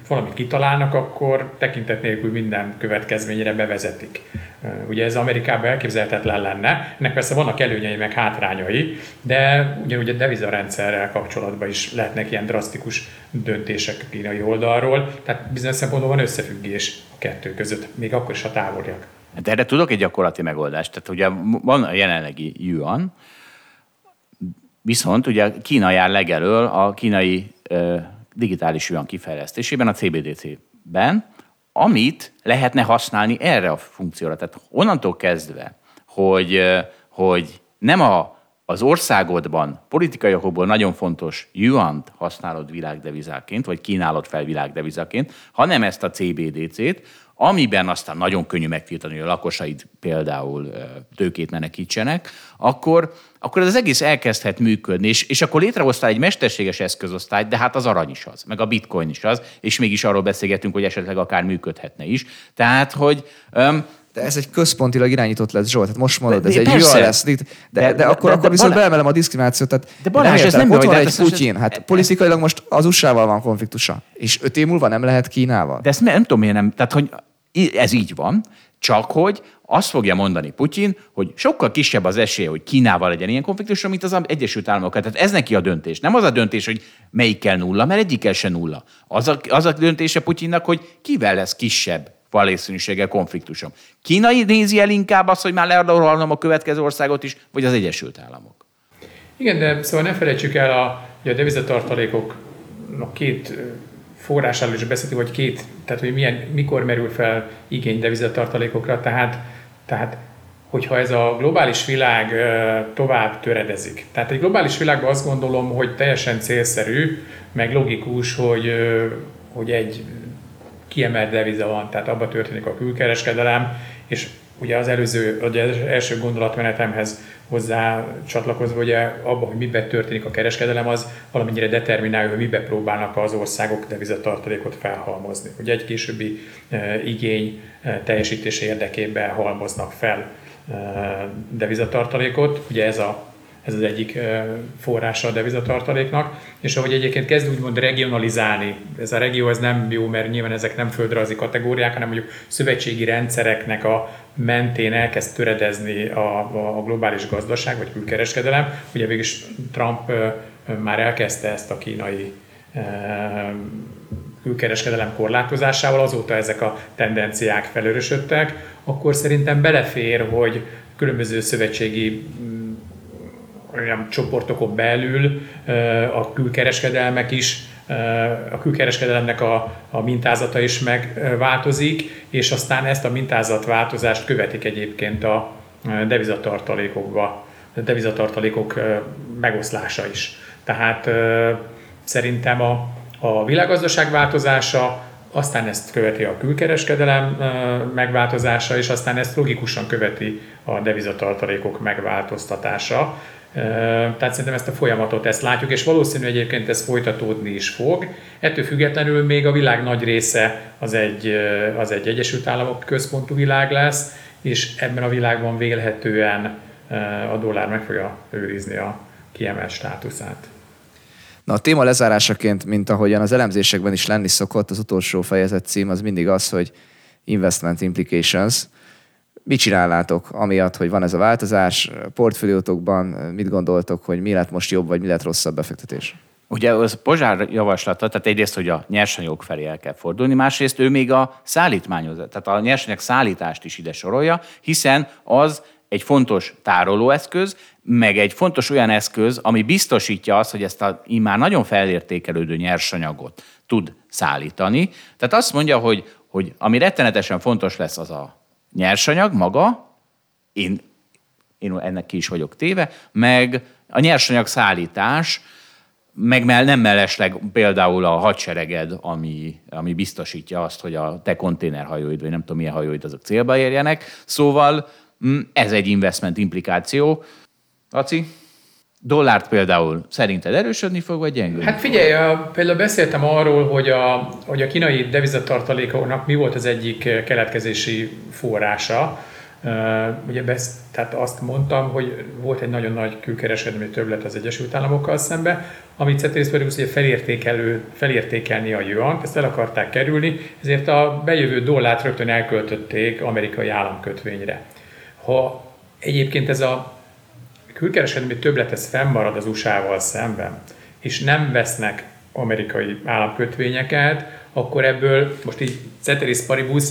valamit kitalálnak, akkor tekintet nélkül minden következményre bevezetik. Ugye ez Amerikában elképzelhetetlen lenne, ennek persze vannak előnyei meg hátrányai, de ugyanúgy a devizarendszerrel kapcsolatban is lehetnek ilyen drasztikus döntések a kínai oldalról, tehát bizonyos szempontból van összefüggés a kettő között, még akkor is, ha távoliak. Hát erre tudok egy gyakorlati megoldást. Tehát ugye van a jelenlegi yuan, viszont ugye Kína jár legelől a kínai digitális yuan kifejlesztésében, a CBDC-ben, amit lehetne használni erre a funkcióra. Tehát onnantól kezdve, hogy, hogy nem a, az országodban politikai okokból nagyon fontos yuan használod világdevizáként, vagy kínálod fel világdevizaként, hanem ezt a CBDC-t, amiben aztán nagyon könnyű megtiltani, hogy a lakosaid például tőkét menekítsenek, akkor, akkor ez az egész elkezdhet működni, és, és akkor létrehoztál egy mesterséges eszközosztályt, de hát az arany is az, meg a bitcoin is az, és mégis arról beszélgetünk, hogy esetleg akár működhetne is. Tehát, hogy um, de ez egy központilag irányított lesz, Zsolt. Tehát most mondod, de, ez egy jó lesz. De, de, de, de akkor, de, akkor viszont beemelem a diszkriminációt. Tehát de Balázs, nem ez nem Ott van egy Putyin. Hát politikailag most az USA-val van konfliktusa. És öt év múlva nem lehet Kínával. De ezt nem tudom miért nem. Tehát, hogy ez így van, csak hogy azt fogja mondani Putyin, hogy sokkal kisebb az esélye, hogy Kínával legyen ilyen konfliktus, mint az Egyesült Államokkal. Tehát ez neki a döntés. Nem az a döntés, hogy melyikkel nulla, mert egyikkel se nulla. Az a, az a döntése Putyinnak, hogy kivel lesz kisebb valószínűséggel konfliktusom. Kínai nézi el inkább azt, hogy már leadorolnom a következő országot is, vagy az Egyesült Államok? Igen, de szóval ne felejtsük el, a, hogy a devizatartalékoknak két forrásáról is beszéltünk, vagy két, tehát hogy milyen, mikor merül fel igény devizatartalékokra, tehát, tehát hogyha ez a globális világ tovább töredezik. Tehát egy globális világban azt gondolom, hogy teljesen célszerű, meg logikus, hogy, hogy egy kiemelt deviza van, tehát abba történik a külkereskedelem, és ugye az előző, az első gondolatmenetemhez hozzá csatlakozva, ugye abban, hogy miben történik a kereskedelem, az valamennyire determinálja, hogy miben próbálnak az országok devizatartalékot felhalmozni. Ugye egy későbbi e, igény e, teljesítése érdekében halmoznak fel e, devizatartalékot. Ugye ez a ez az egyik forrása a devizatartaléknak, és ahogy egyébként kezd úgymond regionalizálni, ez a regió ez nem jó, mert nyilván ezek nem földrajzi kategóriák, hanem mondjuk szövetségi rendszereknek a mentén elkezd töredezni a, a globális gazdaság vagy külkereskedelem. Ugye végülis Trump már elkezdte ezt a kínai külkereskedelem korlátozásával, azóta ezek a tendenciák felörösödtek, akkor szerintem belefér, hogy különböző szövetségi olyan csoportokon belül a külkereskedelmek is, a külkereskedelemnek a, a mintázata is megváltozik, és aztán ezt a mintázatváltozást követik egyébként a devizatartalékokba, a devizatartalékok megoszlása is. Tehát szerintem a, a világgazdaság változása, aztán ezt követi a külkereskedelem megváltozása, és aztán ezt logikusan követi a devizatartalékok megváltoztatása. Tehát szerintem ezt a folyamatot ezt látjuk, és valószínű egyébként ez folytatódni is fog. Ettől függetlenül még a világ nagy része az egy, az egy Egyesült Államok központú világ lesz, és ebben a világban vélhetően a dollár meg fogja őrizni a kiemelt státuszát. Na a téma lezárásaként, mint ahogyan az elemzésekben is lenni szokott, az utolsó fejezet cím az mindig az, hogy investment implications – mit csinálnátok, amiatt, hogy van ez a változás? Portfóliótokban mit gondoltok, hogy mi lett most jobb, vagy mi lett rosszabb befektetés? Ugye az Pozsár javaslata, tehát egyrészt, hogy a nyersanyagok felé el kell fordulni, másrészt ő még a szállítmányozat, tehát a nyersanyag szállítást is ide sorolja, hiszen az egy fontos tárolóeszköz, meg egy fontos olyan eszköz, ami biztosítja azt, hogy ezt a immár nagyon felértékelődő nyersanyagot tud szállítani. Tehát azt mondja, hogy, hogy ami rettenetesen fontos lesz, az a nyersanyag maga, én, én ennek ki is vagyok téve, meg a nyersanyag szállítás, meg nem mellesleg például a hadsereged, ami, ami biztosítja azt, hogy a te konténerhajóid, vagy nem tudom milyen hajóid, azok célba érjenek. Szóval mm, ez egy investment implikáció. Laci? Dollárt például szerinted erősödni fog, vagy gyengülni? Hát figyelj, a, például beszéltem arról, hogy a, hogy a kínai devizatartalékoknak mi volt az egyik keletkezési forrása. Uh, ugye besz, tehát azt mondtam, hogy volt egy nagyon nagy külkereskedelmi többlet az Egyesült Államokkal szembe, amit Ceteris Paribus ugye felértékelő, felértékelni a yuan, ezt el akarták kerülni, ezért a bejövő dollárt rögtön elköltötték amerikai államkötvényre. Ha egyébként ez a külkereskedelmi többlet fennmarad az USA-val szemben, és nem vesznek amerikai államkötvényeket, akkor ebből most így ceteris paribus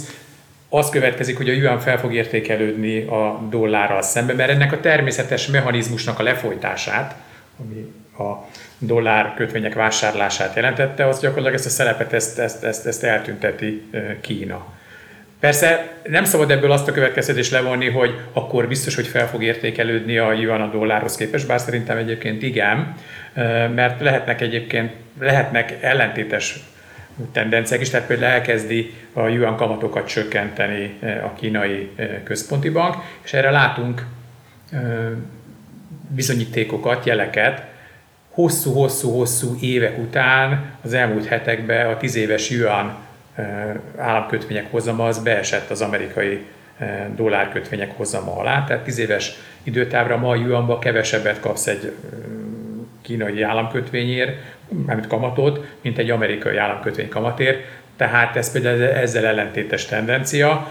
az következik, hogy a yuan fel fog értékelődni a dollárral szemben, mert ennek a természetes mechanizmusnak a lefolytását, ami a dollár kötvények vásárlását jelentette, az gyakorlatilag ezt a szerepet, ezt, ezt, ezt, ezt eltünteti Kína. Persze nem szabad ebből azt a következtetést levonni, hogy akkor biztos, hogy fel fog értékelődni a yuan a dollárhoz képest, bár szerintem egyébként igen, mert lehetnek egyébként lehetnek ellentétes tendenciák is, tehát például elkezdi a yuan kamatokat csökkenteni a kínai központi bank, és erre látunk bizonyítékokat, jeleket, hosszú-hosszú-hosszú évek után az elmúlt hetekben a tíz éves yuan államkötvények hozama az beesett az amerikai dollárkötvények hozama alá, tehát 10 éves időtávra ma a yuanba kevesebbet kapsz egy kínai államkötvényért, mármint kamatot, mint egy amerikai államkötvény kamatért, tehát ez például ezzel ellentétes tendencia.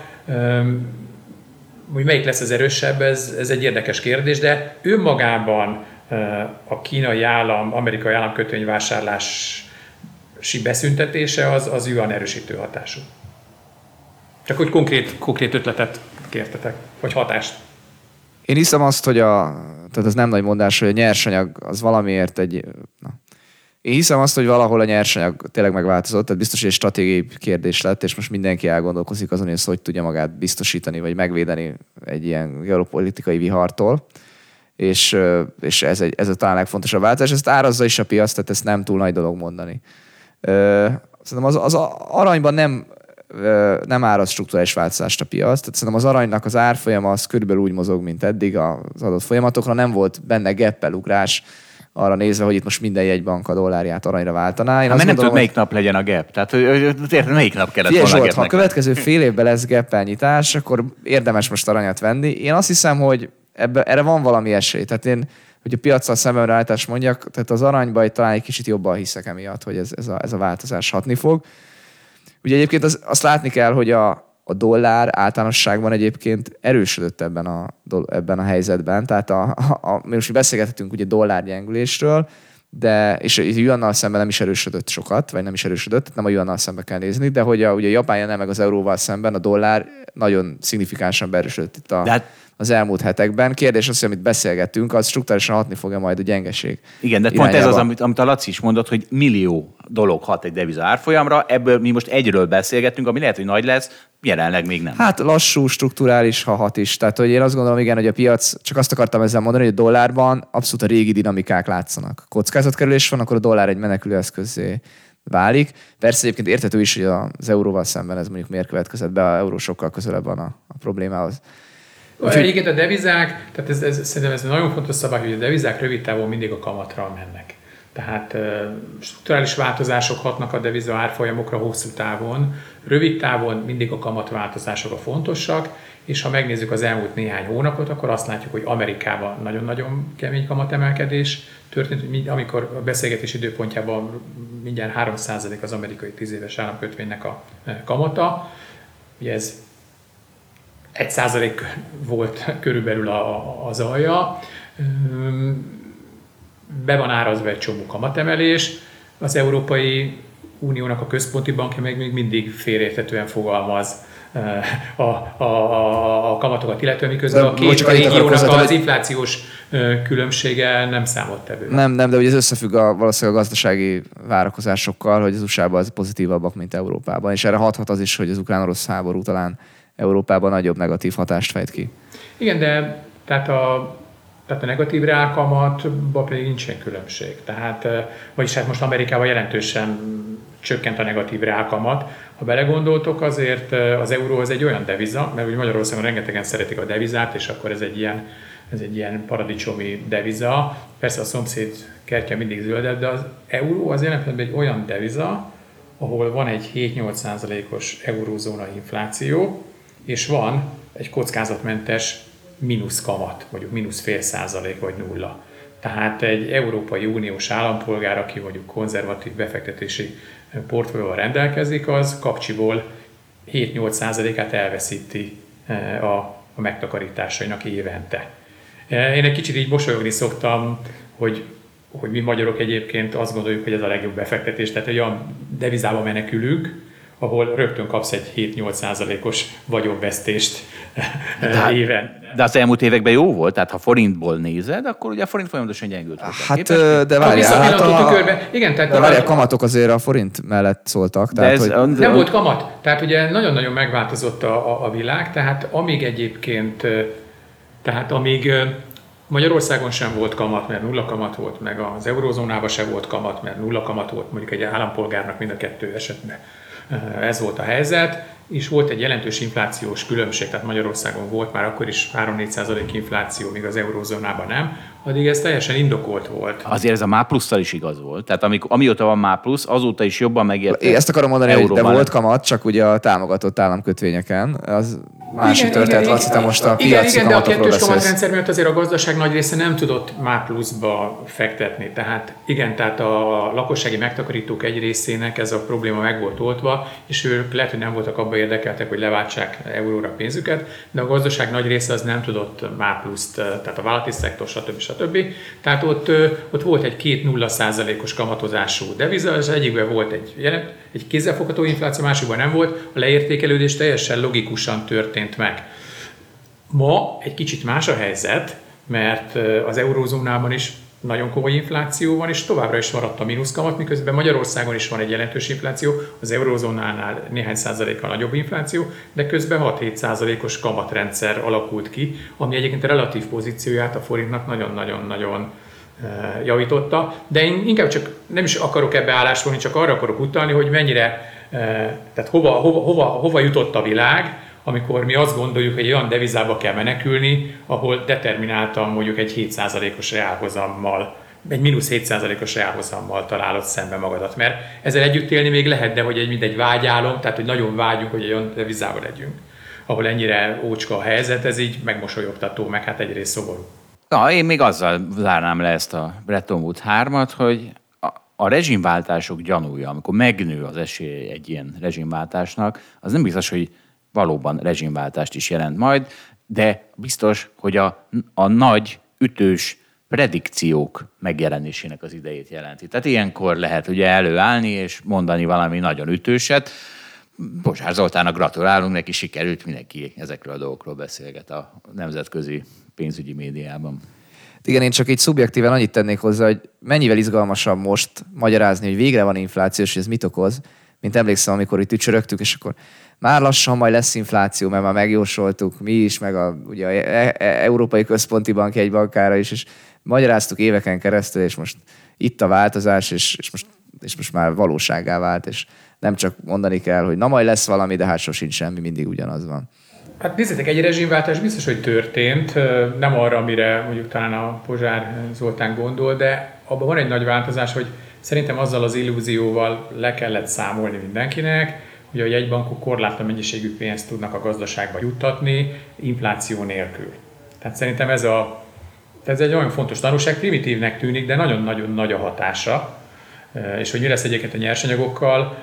Hogy melyik lesz az erősebb, ez, ez egy érdekes kérdés, de önmagában a kínai állam, amerikai államkötvényvásárlás beszüntetése az, az yuan erősítő hatású. Csak hogy konkrét, konkrét ötletet kértetek, vagy hatást. Én hiszem azt, hogy a, tehát ez nem nagy mondás, hogy a nyersanyag az valamiért egy, na, én hiszem azt, hogy valahol a nyersanyag tényleg megváltozott, tehát biztos, hogy egy stratégiai kérdés lett, és most mindenki elgondolkozik azon, hogy ezt hogy tudja magát biztosítani, vagy megvédeni egy ilyen geopolitikai vihartól. És, és ez, egy, ez a talán legfontosabb változás. Ezt árazza is a piac, tehát ezt nem túl nagy dolog mondani. Szerintem az, az aranyban nem, nem áraz struktúrális változást a piac, tehát szerintem az aranynak az árfolyama az körülbelül úgy mozog, mint eddig az adott folyamatokra, nem volt benne geppel ugrás, arra nézve, hogy itt most minden jegybank a dollárját aranyra váltaná. Én hát, mert nem tudod, melyik nap legyen a gap. Tehát érted, melyik nap kellett volna Zsolt, ha a következő fél évben lesz gap akkor érdemes most aranyat venni. Én azt hiszem, hogy ebbe, erre van valami esély. Tehát én, hogy a piacsal szemben ráállítást mondjak, tehát az aranyba talán egy kicsit jobban hiszek emiatt, hogy ez, ez, a, ez a változás hatni fog. Ugye egyébként az, azt látni kell, hogy a, a dollár általánosságban egyébként erősödött ebben a, ebben a helyzetben. Tehát a, a, a, mi most beszélgethetünk ugye dollárgyengülésről, de, és a yuannal szemben nem is erősödött sokat, vagy nem is erősödött, nem a yuannal szemben kell nézni, de hogy a, ugye a japán meg az euróval szemben a dollár nagyon szignifikánsan beerősödött itt a, hát, az elmúlt hetekben. Kérdés az, hogy amit beszélgettünk, az struktúrálisan hatni fogja majd a gyengeség. Igen, de irányába. pont ez az, amit, amit a Laci is mondott, hogy millió dolog hat egy deviza árfolyamra, ebből mi most egyről beszélgettünk, ami lehet, hogy nagy lesz, jelenleg még nem. Hát lassú, strukturális, ha hat is. Tehát, hogy én azt gondolom, igen, hogy a piac, csak azt akartam ezzel mondani, hogy a dollárban abszolút a régi dinamikák látszanak. Kockázatkerülés van, akkor a dollár egy menekülő eszközé válik. Persze egyébként érthető is, hogy az euróval szemben ez mondjuk miért következett be, a euró sokkal közelebb van a, a problémához. Úgyhogy... Egyébként a devizák, tehát ez, ez, szerintem ez nagyon fontos szabály, hogy a devizák rövid távon mindig a kamatra mennek. Tehát strukturális változások hatnak a deviza árfolyamokra hosszú távon, rövid távon mindig a kamatváltozások a fontosak, és ha megnézzük az elmúlt néhány hónapot, akkor azt látjuk, hogy Amerikában nagyon-nagyon kemény kamatemelkedés történt, amikor a beszélgetés időpontjában mindjárt 3% az amerikai 10 éves államkötvénynek a kamata. Ugye ez 1% volt körülbelül a, az alja be van árazva egy csomó kamatemelés, az Európai Uniónak a központi bankja meg még mindig félreérthetően fogalmaz eh, a, a, a kamatokat, illetve miközben a két régiónak az inflációs különbsége nem számolt tevő. Nem, nem, de ugye ez összefügg a, valószínűleg a gazdasági várakozásokkal, hogy az USA-ban az pozitívabbak, mint Európában, és erre hathat az is, hogy az ukrán-orosz háború talán Európában nagyobb negatív hatást fejt ki. Igen, de tehát a tehát a negatív reálkamatban pedig nincsen különbség. Tehát, vagyis hát most Amerikában jelentősen csökkent a negatív reálkamat. Ha belegondoltok, azért az euró az egy olyan deviza, mert ugye Magyarországon rengetegen szeretik a devizát, és akkor ez egy ilyen, ez egy ilyen paradicsomi deviza. Persze a szomszéd kertje mindig zöldebb, de az euró az jelen pillanatban egy olyan deviza, ahol van egy 7-8%-os eurózóna infláció, és van egy kockázatmentes mínusz kamat, mondjuk mínusz fél százalék vagy nulla. Tehát egy Európai Uniós állampolgár, aki mondjuk konzervatív befektetési portfólióval rendelkezik, az kapcsiból 7-8 százalékát elveszíti eh, a, a megtakarításainak évente. Eh, én egy kicsit így mosolyogni szoktam, hogy, hogy mi magyarok egyébként azt gondoljuk, hogy ez a legjobb befektetés, tehát olyan devizába menekülünk, ahol rögtön kapsz egy 7-8 százalékos vagyonvesztést de, hát- éven. De az elmúlt években jó volt, tehát ha forintból nézed, akkor ugye a forint folyamatosan gyengült. Hát, képest. de várjál, hát a, tükörbe, igen, tehát de várjál, a kamatok azért a forint mellett szóltak. Tehát, ez, hogy... Nem volt kamat. Tehát ugye nagyon-nagyon megváltozott a, a, a világ, tehát amíg egyébként, tehát amíg Magyarországon sem volt kamat, mert nulla kamat volt, meg az eurózónában sem volt kamat, mert nulla kamat volt mondjuk egy állampolgárnak mind a kettő esetben ez volt a helyzet, és volt egy jelentős inflációs különbség, tehát Magyarországon volt már akkor is 3-4% infláció, míg az eurózónában nem, addig ez teljesen indokolt volt. Azért ez a MÁ plusszal is igaz volt. Tehát amikor, amióta van MÁ plusz, azóta is jobban megért. Ezt akarom mondani, hogy de volt kamat, csak ugye a támogatott államkötvényeken. Az másik igen, történet, Laci, te most a igen, igen, de a kettős kamatrendszer miatt azért a gazdaság nagy része nem tudott MÁ pluszba fektetni. Tehát igen, tehát a lakossági megtakarítók egy részének ez a probléma meg volt oltva, és ők lehet, hogy nem voltak abban érdekeltek, hogy leváltsák euróra pénzüket, de a gazdaság nagy része az nem tudott MÁ pluszt, tehát a vállalati szektor, stb. stb. Tehát ott, ott volt egy két nulla százalékos kamatozású deviza, és egyikben volt egy jelent, egy kézzelfogható infláció, másikban nem volt, a leértékelődés teljesen logikusan történt meg. Ma egy kicsit más a helyzet, mert az eurózónában is nagyon komoly infláció van, és továbbra is maradt a mínuszkamat, miközben Magyarországon is van egy jelentős infláció, az eurózónánál néhány százalékkal nagyobb infláció, de közben 6-7 százalékos kamatrendszer alakult ki, ami egyébként a relatív pozícióját a forintnak nagyon-nagyon-nagyon javította, de én inkább csak nem is akarok ebbe állásfogni, csak arra akarok utalni, hogy mennyire, tehát hova, hova, hova, hova jutott a világ, amikor mi azt gondoljuk, hogy egy olyan devizába kell menekülni, ahol determináltan mondjuk egy 7%-os reálhozammal, egy mínusz 7%-os reálhozammal találod szembe magadat. Mert ezzel együtt élni még lehet, de hogy egy mindegy vágyálom, tehát hogy nagyon vágyunk, hogy olyan devizába legyünk ahol ennyire ócska a helyzet, ez így megmosolyogtató, meg hát egyrészt szomorú. Na, én még azzal zárnám le ezt a Bretton Woods 3 hogy a rezsimváltások gyanúja, amikor megnő az esély egy ilyen rezsimváltásnak, az nem biztos, hogy valóban rezsimváltást is jelent majd, de biztos, hogy a, a nagy, ütős predikciók megjelenésének az idejét jelenti. Tehát ilyenkor lehet ugye előállni és mondani valami nagyon ütőset. Bozsár Zoltának gratulálunk, neki sikerült, mindenki ezekről a dolgokról beszélget a nemzetközi pénzügyi médiában. Igen, én csak így szubjektíven annyit tennék hozzá, hogy mennyivel izgalmasabb most magyarázni, hogy végre van infláció, és ez mit okoz, mint emlékszem, amikor itt ücsörögtük, és akkor már lassan majd lesz infláció, mert már megjósoltuk mi is, meg a, ugye a e- e- Európai Központi Bank egy bankára is, és magyaráztuk éveken keresztül, és most itt a változás, és, és, most, és most már valóságá vált, és nem csak mondani kell, hogy na majd lesz valami, de hát sosincs semmi, mindig ugyanaz van. Hát nézzétek, egy rezsimváltás biztos, hogy történt, nem arra, amire mondjuk talán a Pozsár Zoltán gondol, de abban van egy nagy változás, hogy szerintem azzal az illúzióval le kellett számolni mindenkinek, hogy a jegybankok korlátlan mennyiségű pénzt tudnak a gazdaságba juttatni infláció nélkül. Tehát szerintem ez, a, ez egy olyan fontos tanulság, primitívnek tűnik, de nagyon-nagyon nagy a hatása. És hogy mi lesz egyébként a nyersanyagokkal,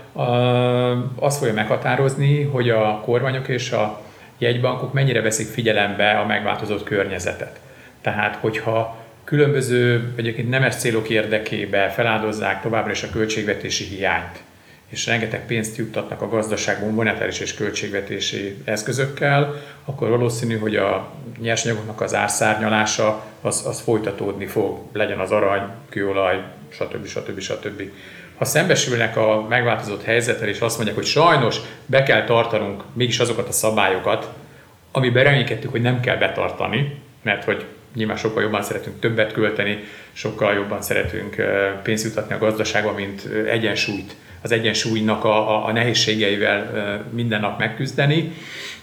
azt fogja meghatározni, hogy a kormányok és a jegybankok mennyire veszik figyelembe a megváltozott környezetet. Tehát, hogyha különböző egyébként nemes célok érdekébe feláldozzák továbbra is a költségvetési hiányt, és rengeteg pénzt juttatnak a gazdaságban monetáris és költségvetési eszközökkel, akkor valószínű, hogy a nyersanyagoknak az árszárnyalása az, az folytatódni fog, legyen az arany, kőolaj, stb. stb. stb. Ha szembesülnek a megváltozott helyzettel, és azt mondják, hogy sajnos be kell tartanunk mégis azokat a szabályokat, amiben reménykedtük, hogy nem kell betartani, mert hogy nyilván sokkal jobban szeretünk többet költeni, sokkal jobban szeretünk pénzt jutatni a gazdaságba, mint egyensúlyt az egyensúlynak a, a, a nehézségeivel minden nap megküzdeni.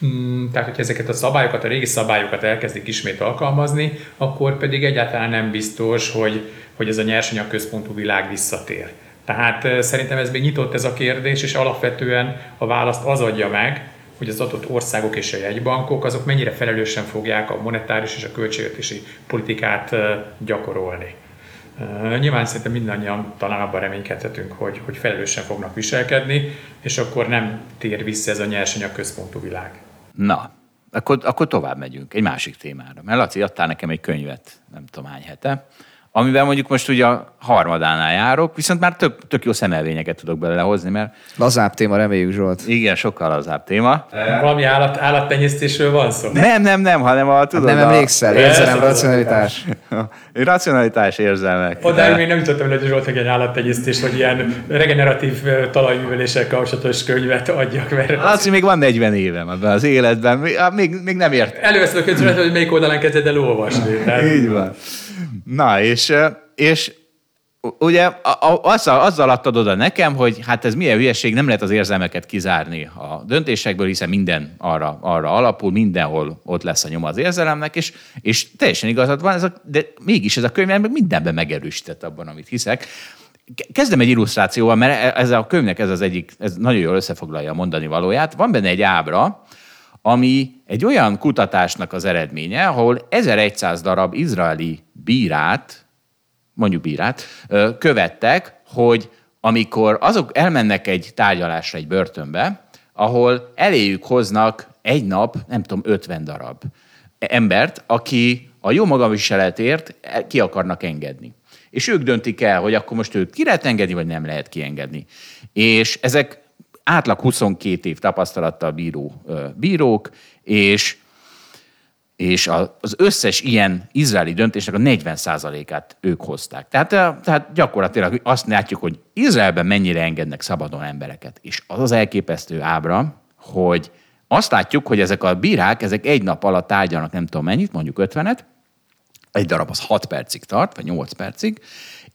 Mm, tehát, hogyha ezeket a szabályokat, a régi szabályokat elkezdik ismét alkalmazni, akkor pedig egyáltalán nem biztos, hogy, hogy ez a nyersanyag központú világ visszatér. Tehát szerintem ez még nyitott ez a kérdés, és alapvetően a választ az adja meg, hogy az adott országok és a jegybankok azok mennyire felelősen fogják a monetáris és a költségvetési politikát gyakorolni. Nyilván szerintem mindannyian talán abban reménykedhetünk, hogy, hogy felelősen fognak viselkedni, és akkor nem tér vissza ez a nyersanyag központú világ. Na, akkor, akkor tovább megyünk egy másik témára. Mert Laci adtál nekem egy könyvet, nem tudom hány hete, amivel mondjuk most ugye a harmadánál járok, viszont már tök, tök jó szemelvényeket tudok belehozni, mert... Lazább téma, reméljük Zsolt. Igen, sokkal lazább téma. Valami állat, állattenyésztésről van szó? Nem, nem, nem, hanem a... Tudod, hát nem emlékszel, érzelem, racionalitás. racionalitás, érzelmek. Odáig még nem tudtam, hogy Zsolt egy állattenyésztés, vagy ilyen regeneratív talajműveléssel kapcsolatos könyvet adjak. Mert... Az, még van 40 évem ebben az életben, még, még nem ért. Előveszed a könyvet, hogy melyik oldalán kezded el olvasni. Tehát... Így van. Na, és, és ugye azzal, azzal adtad oda nekem, hogy hát ez milyen hülyeség, nem lehet az érzelmeket kizárni a döntésekből, hiszen minden arra, arra alapul, mindenhol ott lesz a nyoma az érzelemnek, és, és teljesen igazad van, ez a, de mégis ez a könyv mindenben megerősített abban, amit hiszek. Kezdem egy illusztrációval, mert ez a könyvnek ez az egyik, ez nagyon jól összefoglalja a mondani valóját. Van benne egy ábra, ami egy olyan kutatásnak az eredménye, ahol 1100 darab izraeli bírát, mondjuk bírát, követtek, hogy amikor azok elmennek egy tárgyalásra egy börtönbe, ahol eléjük hoznak egy nap, nem tudom, 50 darab embert, aki a jó magaviseletért ki akarnak engedni. és ők döntik el, hogy akkor most őt ki lehet engedni, vagy nem lehet kiengedni. És ezek átlag 22 év tapasztalattal bíró bírók, és és az összes ilyen izraeli döntésnek a 40%-át ők hozták. Tehát, tehát gyakorlatilag azt látjuk, hogy Izraelben mennyire engednek szabadon embereket. És az az elképesztő ábra, hogy azt látjuk, hogy ezek a bírák, ezek egy nap alatt tárgyalnak nem tudom mennyit, mondjuk 50-et, egy darab az 6 percig tart, vagy 8 percig,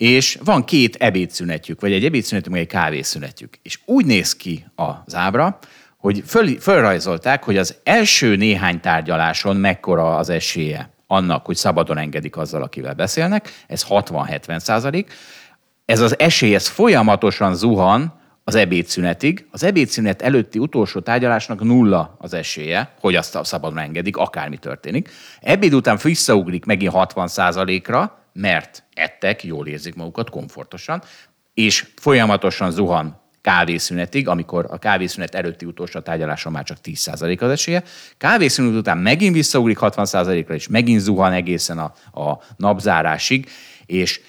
és van két ebédszünetjük, vagy egy ebédszünetük, vagy egy kávészünetjük. És úgy néz ki az ábra, hogy föl, fölrajzolták, hogy az első néhány tárgyaláson mekkora az esélye annak, hogy szabadon engedik azzal, akivel beszélnek, ez 60-70 százalék. Ez az esély, ez folyamatosan zuhan az ebédszünetig. Az ebédszünet előtti utolsó tárgyalásnak nulla az esélye, hogy azt szabadon engedik, akármi történik. Ebéd után visszaugrik megint 60 százalékra, mert ettek, jól érzik magukat, komfortosan, és folyamatosan zuhan kávészünetig, amikor a kávészünet előtti utolsó tárgyaláson már csak 10% az esélye. Kávészünet után megint visszaugrik 60%-ra, és megint zuhan egészen a, a napzárásig, és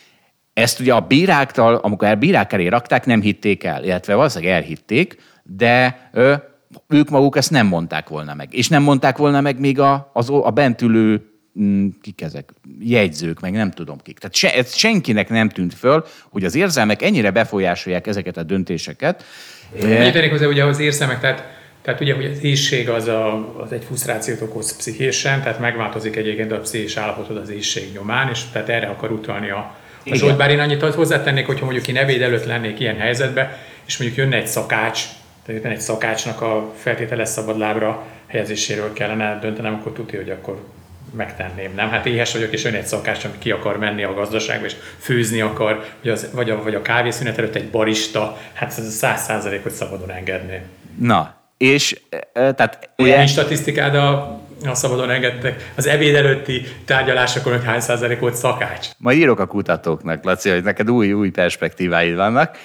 ezt ugye a bíráktól, amikor a bírák elé rakták, nem hitték el, illetve valószínűleg elhitték, de ö, ők maguk ezt nem mondták volna meg. És nem mondták volna meg még a, az, a bentülő kik ezek, jegyzők, meg nem tudom kik. Tehát se, ez senkinek nem tűnt föl, hogy az érzelmek ennyire befolyásolják ezeket a döntéseket. Úgy tennék hozzá, ugye az érzelmek, tehát, tehát ugye hogy az éjség az, a, az egy frusztrációt okoz pszichésen, tehát megváltozik egyébként a pszichés állapotod az éjség nyomán, és tehát erre akar utalni a, a Zsolt, bár én annyit hozzátennék, hogyha mondjuk én ebéd előtt lennék ilyen helyzetben, és mondjuk jönne egy szakács, tehát egy szakácsnak a feltételes szabadlábra helyezéséről kellene döntenem, akkor tudja, hogy akkor megtenném, nem? Hát éhes vagyok, és ön egy szakás, ami ki akar menni a gazdaságba, és főzni akar, vagy, az, vagy, a, vagy a kávészünet előtt egy barista, hát ez száz százalék, hogy szabadon engedni. Na, és e, tehát... Ugye... Nincs statisztikád a, a szabadon engedtek. Az ebéd előtti tárgyalásokon, hogy hány százalék volt szakács? Majd írok a kutatóknak, Laci, hogy neked új-új perspektíváid vannak.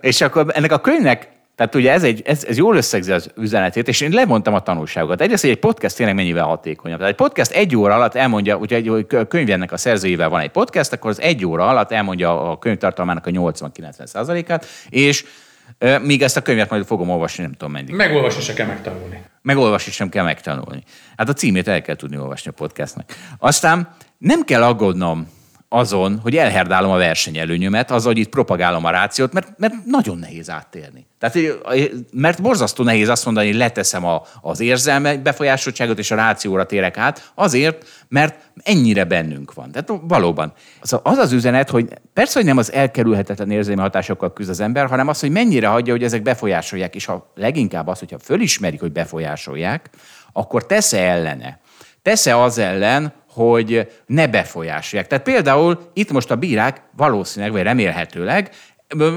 És akkor ennek a könyvnek tehát ugye ez, egy, ez, ez jól összegzi az üzenetét, és én lemondtam a tanulságokat. Egyrészt, hogy egy podcast tényleg mennyivel hatékonyabb. Tehát egy podcast egy óra alatt elmondja, hogyha egy könyvjennek a szerzőjével van egy podcast, akkor az egy óra alatt elmondja a könyvtartalmának a 80-90 százalékát, és míg ezt a könyvet majd fogom olvasni, nem tudom mennyit. Megolvasni sem kell megtanulni. Megolvasni sem kell megtanulni. Hát a címét el kell tudni olvasni a podcastnak. Aztán nem kell aggódnom azon, hogy elherdálom a versenyelőnyömet, az, hogy itt propagálom a rációt, mert, mert nagyon nehéz áttérni. Tehát, mert borzasztó nehéz azt mondani, hogy leteszem a, az érzelme befolyásoltságot, és a rációra térek át, azért, mert ennyire bennünk van. Tehát valóban. Az az, az üzenet, hogy persze, hogy nem az elkerülhetetlen érzelmi hatásokkal küzd az ember, hanem az, hogy mennyire hagyja, hogy ezek befolyásolják, és ha leginkább az, hogyha fölismerik, hogy befolyásolják, akkor tesz-e ellene. Tesz-e az ellen, hogy ne befolyásolják. Tehát például itt most a bírák valószínűleg, vagy remélhetőleg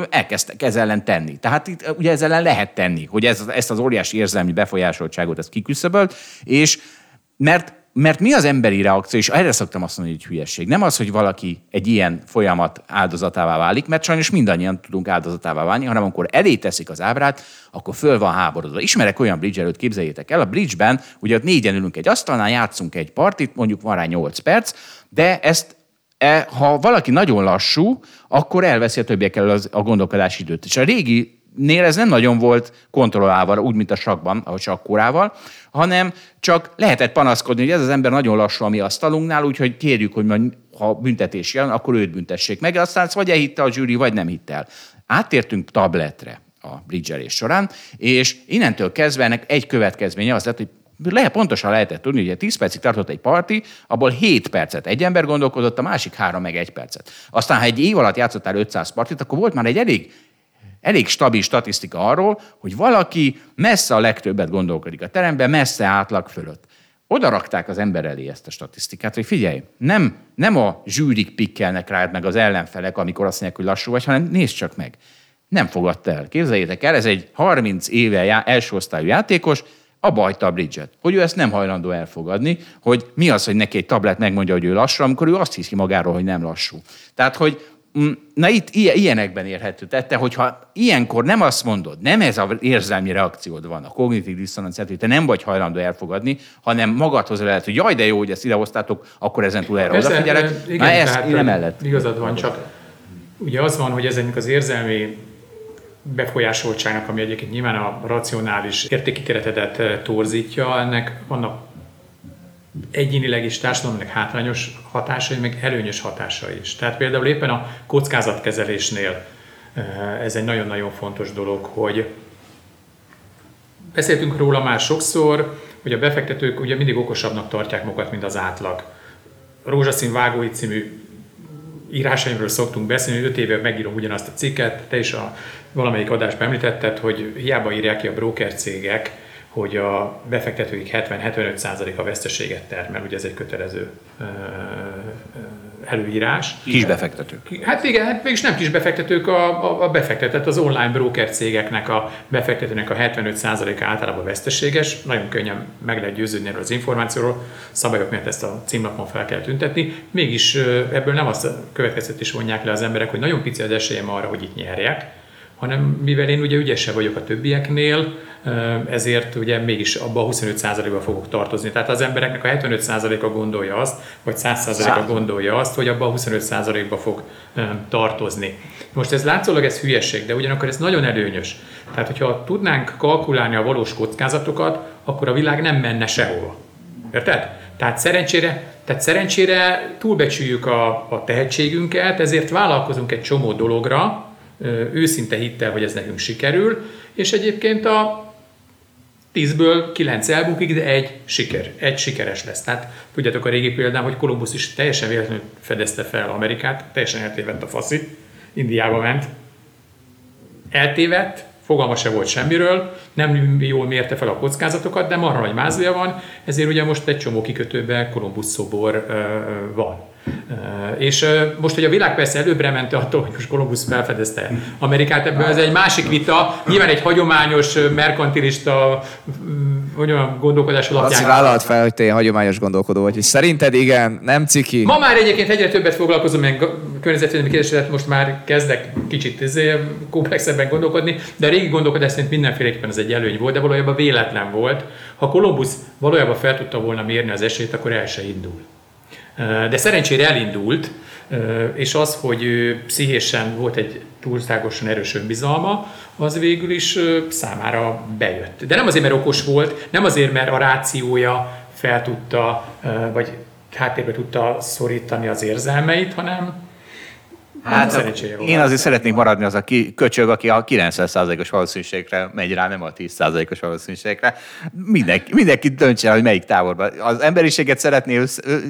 elkezdtek ez ellen tenni. Tehát itt ugye ez ellen lehet tenni, hogy ez, ezt az óriási érzelmi befolyásoltságot ezt kiküszöbölt, és mert mert mi az emberi reakció, és erre szoktam azt mondani, hogy hülyeség. Nem az, hogy valaki egy ilyen folyamat áldozatává válik, mert sajnos mindannyian tudunk áldozatává válni, hanem amikor elé teszik az ábrát, akkor föl van háborodva. Ismerek olyan bridge előtt, képzeljétek el, a bridge-ben ugye ott négyen ülünk egy asztalnál, játszunk egy partit, mondjuk van rá 8 perc, de ezt e, ha valaki nagyon lassú, akkor elveszi a többiekkel az, a gondolkodási időt. És a régi nél ez nem nagyon volt kontrollálva, úgy, mint a sakban, a sakkórával, hanem csak lehetett panaszkodni, hogy ez az ember nagyon lassú a mi asztalunknál, úgyhogy kérjük, hogy majd, ha büntetés jön, akkor őt büntessék meg. Aztán vagy elhitte a zsűri, vagy nem hitt el. Áttértünk tabletre a bridgelés során, és innentől kezdve ennek egy következménye az lett, hogy lehet, pontosan lehetett tudni, hogy 10 percig tartott egy parti, abból 7 percet egy ember gondolkodott, a másik 3 meg egy percet. Aztán, ha egy év alatt játszottál 500 partit, akkor volt már egy elég elég stabil statisztika arról, hogy valaki messze a legtöbbet gondolkodik a teremben, messze átlag fölött. Oda rakták az ember elé ezt a statisztikát, hogy figyelj, nem, nem a zsűrik pikkelnek rád meg az ellenfelek, amikor azt mondják, hogy lassú vagy, hanem nézd csak meg. Nem fogadta el. Képzeljétek el, ez egy 30 éve já, első osztályú játékos, a bajta a bridget. Hogy ő ezt nem hajlandó elfogadni, hogy mi az, hogy neki egy tablet megmondja, hogy ő lassú, amikor ő azt hiszi magáról, hogy nem lassú. Tehát, hogy na itt ilyenekben érhető tette, hogyha ilyenkor nem azt mondod, nem ez az érzelmi reakciód van, a kognitív diszonancia, hogy te nem vagy hajlandó elfogadni, hanem magadhoz lehet, hogy jaj, de jó, hogy ezt idehoztátok, akkor ezen túl erre odafigyelek. Igen, Na, ezt tehát, nem mellett. Igazad van, csak ugye az van, hogy ezeknek az érzelmi befolyásoltságnak, ami egyébként nyilván a racionális értéki keretedet torzítja, ennek vannak egyénileg is társadalomnak hátrányos hatásai, meg előnyös hatásai is. Tehát például éppen a kockázatkezelésnél ez egy nagyon-nagyon fontos dolog, hogy beszéltünk róla már sokszor, hogy a befektetők ugye mindig okosabbnak tartják magukat, mint az átlag. Rózsaszín vágói című írásaimról szoktunk beszélni, hogy öt éve megírom ugyanazt a cikket, te is a valamelyik adásban említetted, hogy hiába írják ki a broker cégek, hogy a befektetőik 70-75% a veszteséget termel, ugye ez egy kötelező előírás. Kis befektetők. Hát igen, hát mégis nem kis befektetők, a, a, a befektetett, az online broker cégeknek a befektetőnek a 75%-a általában veszteséges, nagyon könnyen meg lehet győződni erről az információról, szabályok miatt ezt a címlapon fel kell tüntetni, mégis ebből nem azt a is vonják le az emberek, hogy nagyon pici az esélyem arra, hogy itt nyerjek, hanem mivel én ugye ügyesebb vagyok a többieknél, ezért ugye mégis abba a 25%-ba fogok tartozni. Tehát az embereknek a 75%-a gondolja azt, vagy 100%-a gondolja azt, hogy abba a 25%-ba fog tartozni. Most ez látszólag ez hülyeség, de ugyanakkor ez nagyon előnyös. Tehát, hogyha tudnánk kalkulálni a valós kockázatokat, akkor a világ nem menne sehova. Érted? Tehát szerencsére, tehát szerencsére túlbecsüljük a, a tehetségünket, ezért vállalkozunk egy csomó dologra, őszinte hittel, hogy ez nekünk sikerül, és egyébként a 10-ből 9 elbukik, de egy siker, egy sikeres lesz. Tehát tudjátok a régi példám, hogy Kolumbusz is teljesen véletlenül fedezte fel Amerikát, teljesen eltévedt a faszi, Indiába ment, eltévedt, fogalma se volt semmiről, nem jól mérte fel a kockázatokat, de marha nagy mázlia van, ezért ugye most egy csomó kikötőben Kolumbusz szobor van. És most, hogy a világ persze előbbre ment attól, hogy most Kolumbusz felfedezte Amerikát, ebből ez egy másik vita. Nyilván egy hagyományos, merkantilista hogy olyan gondolkodás alapján. Azt vállalt fel, hogy te hagyományos gondolkodó vagy, hogy szerinted igen, nem ciki. Ma már egyébként egyre többet foglalkozom ilyen környezetvédelmi kérdéssel, most már kezdek kicsit izé, komplexebben gondolkodni, de a régi gondolkodás szerint mindenféleképpen ez egy előny volt, de valójában véletlen volt. Ha Kolumbusz valójában fel tudta volna mérni az esélyt, akkor el se indul. De szerencsére elindult, és az, hogy pszichésen volt egy túlságosan erős önbizalma, az végül is számára bejött. De nem azért, mert okos volt, nem azért, mert a rációja fel tudta, vagy háttérbe tudta szorítani az érzelmeit, hanem Hát én azért szeretnék maradni az a ki, köcsög, aki a 90%-os valószínűségre megy rá, nem a 10%-os valószínűségre. Mindenki, mindenki döntse el, hogy melyik táborban. Az emberiséget szeretné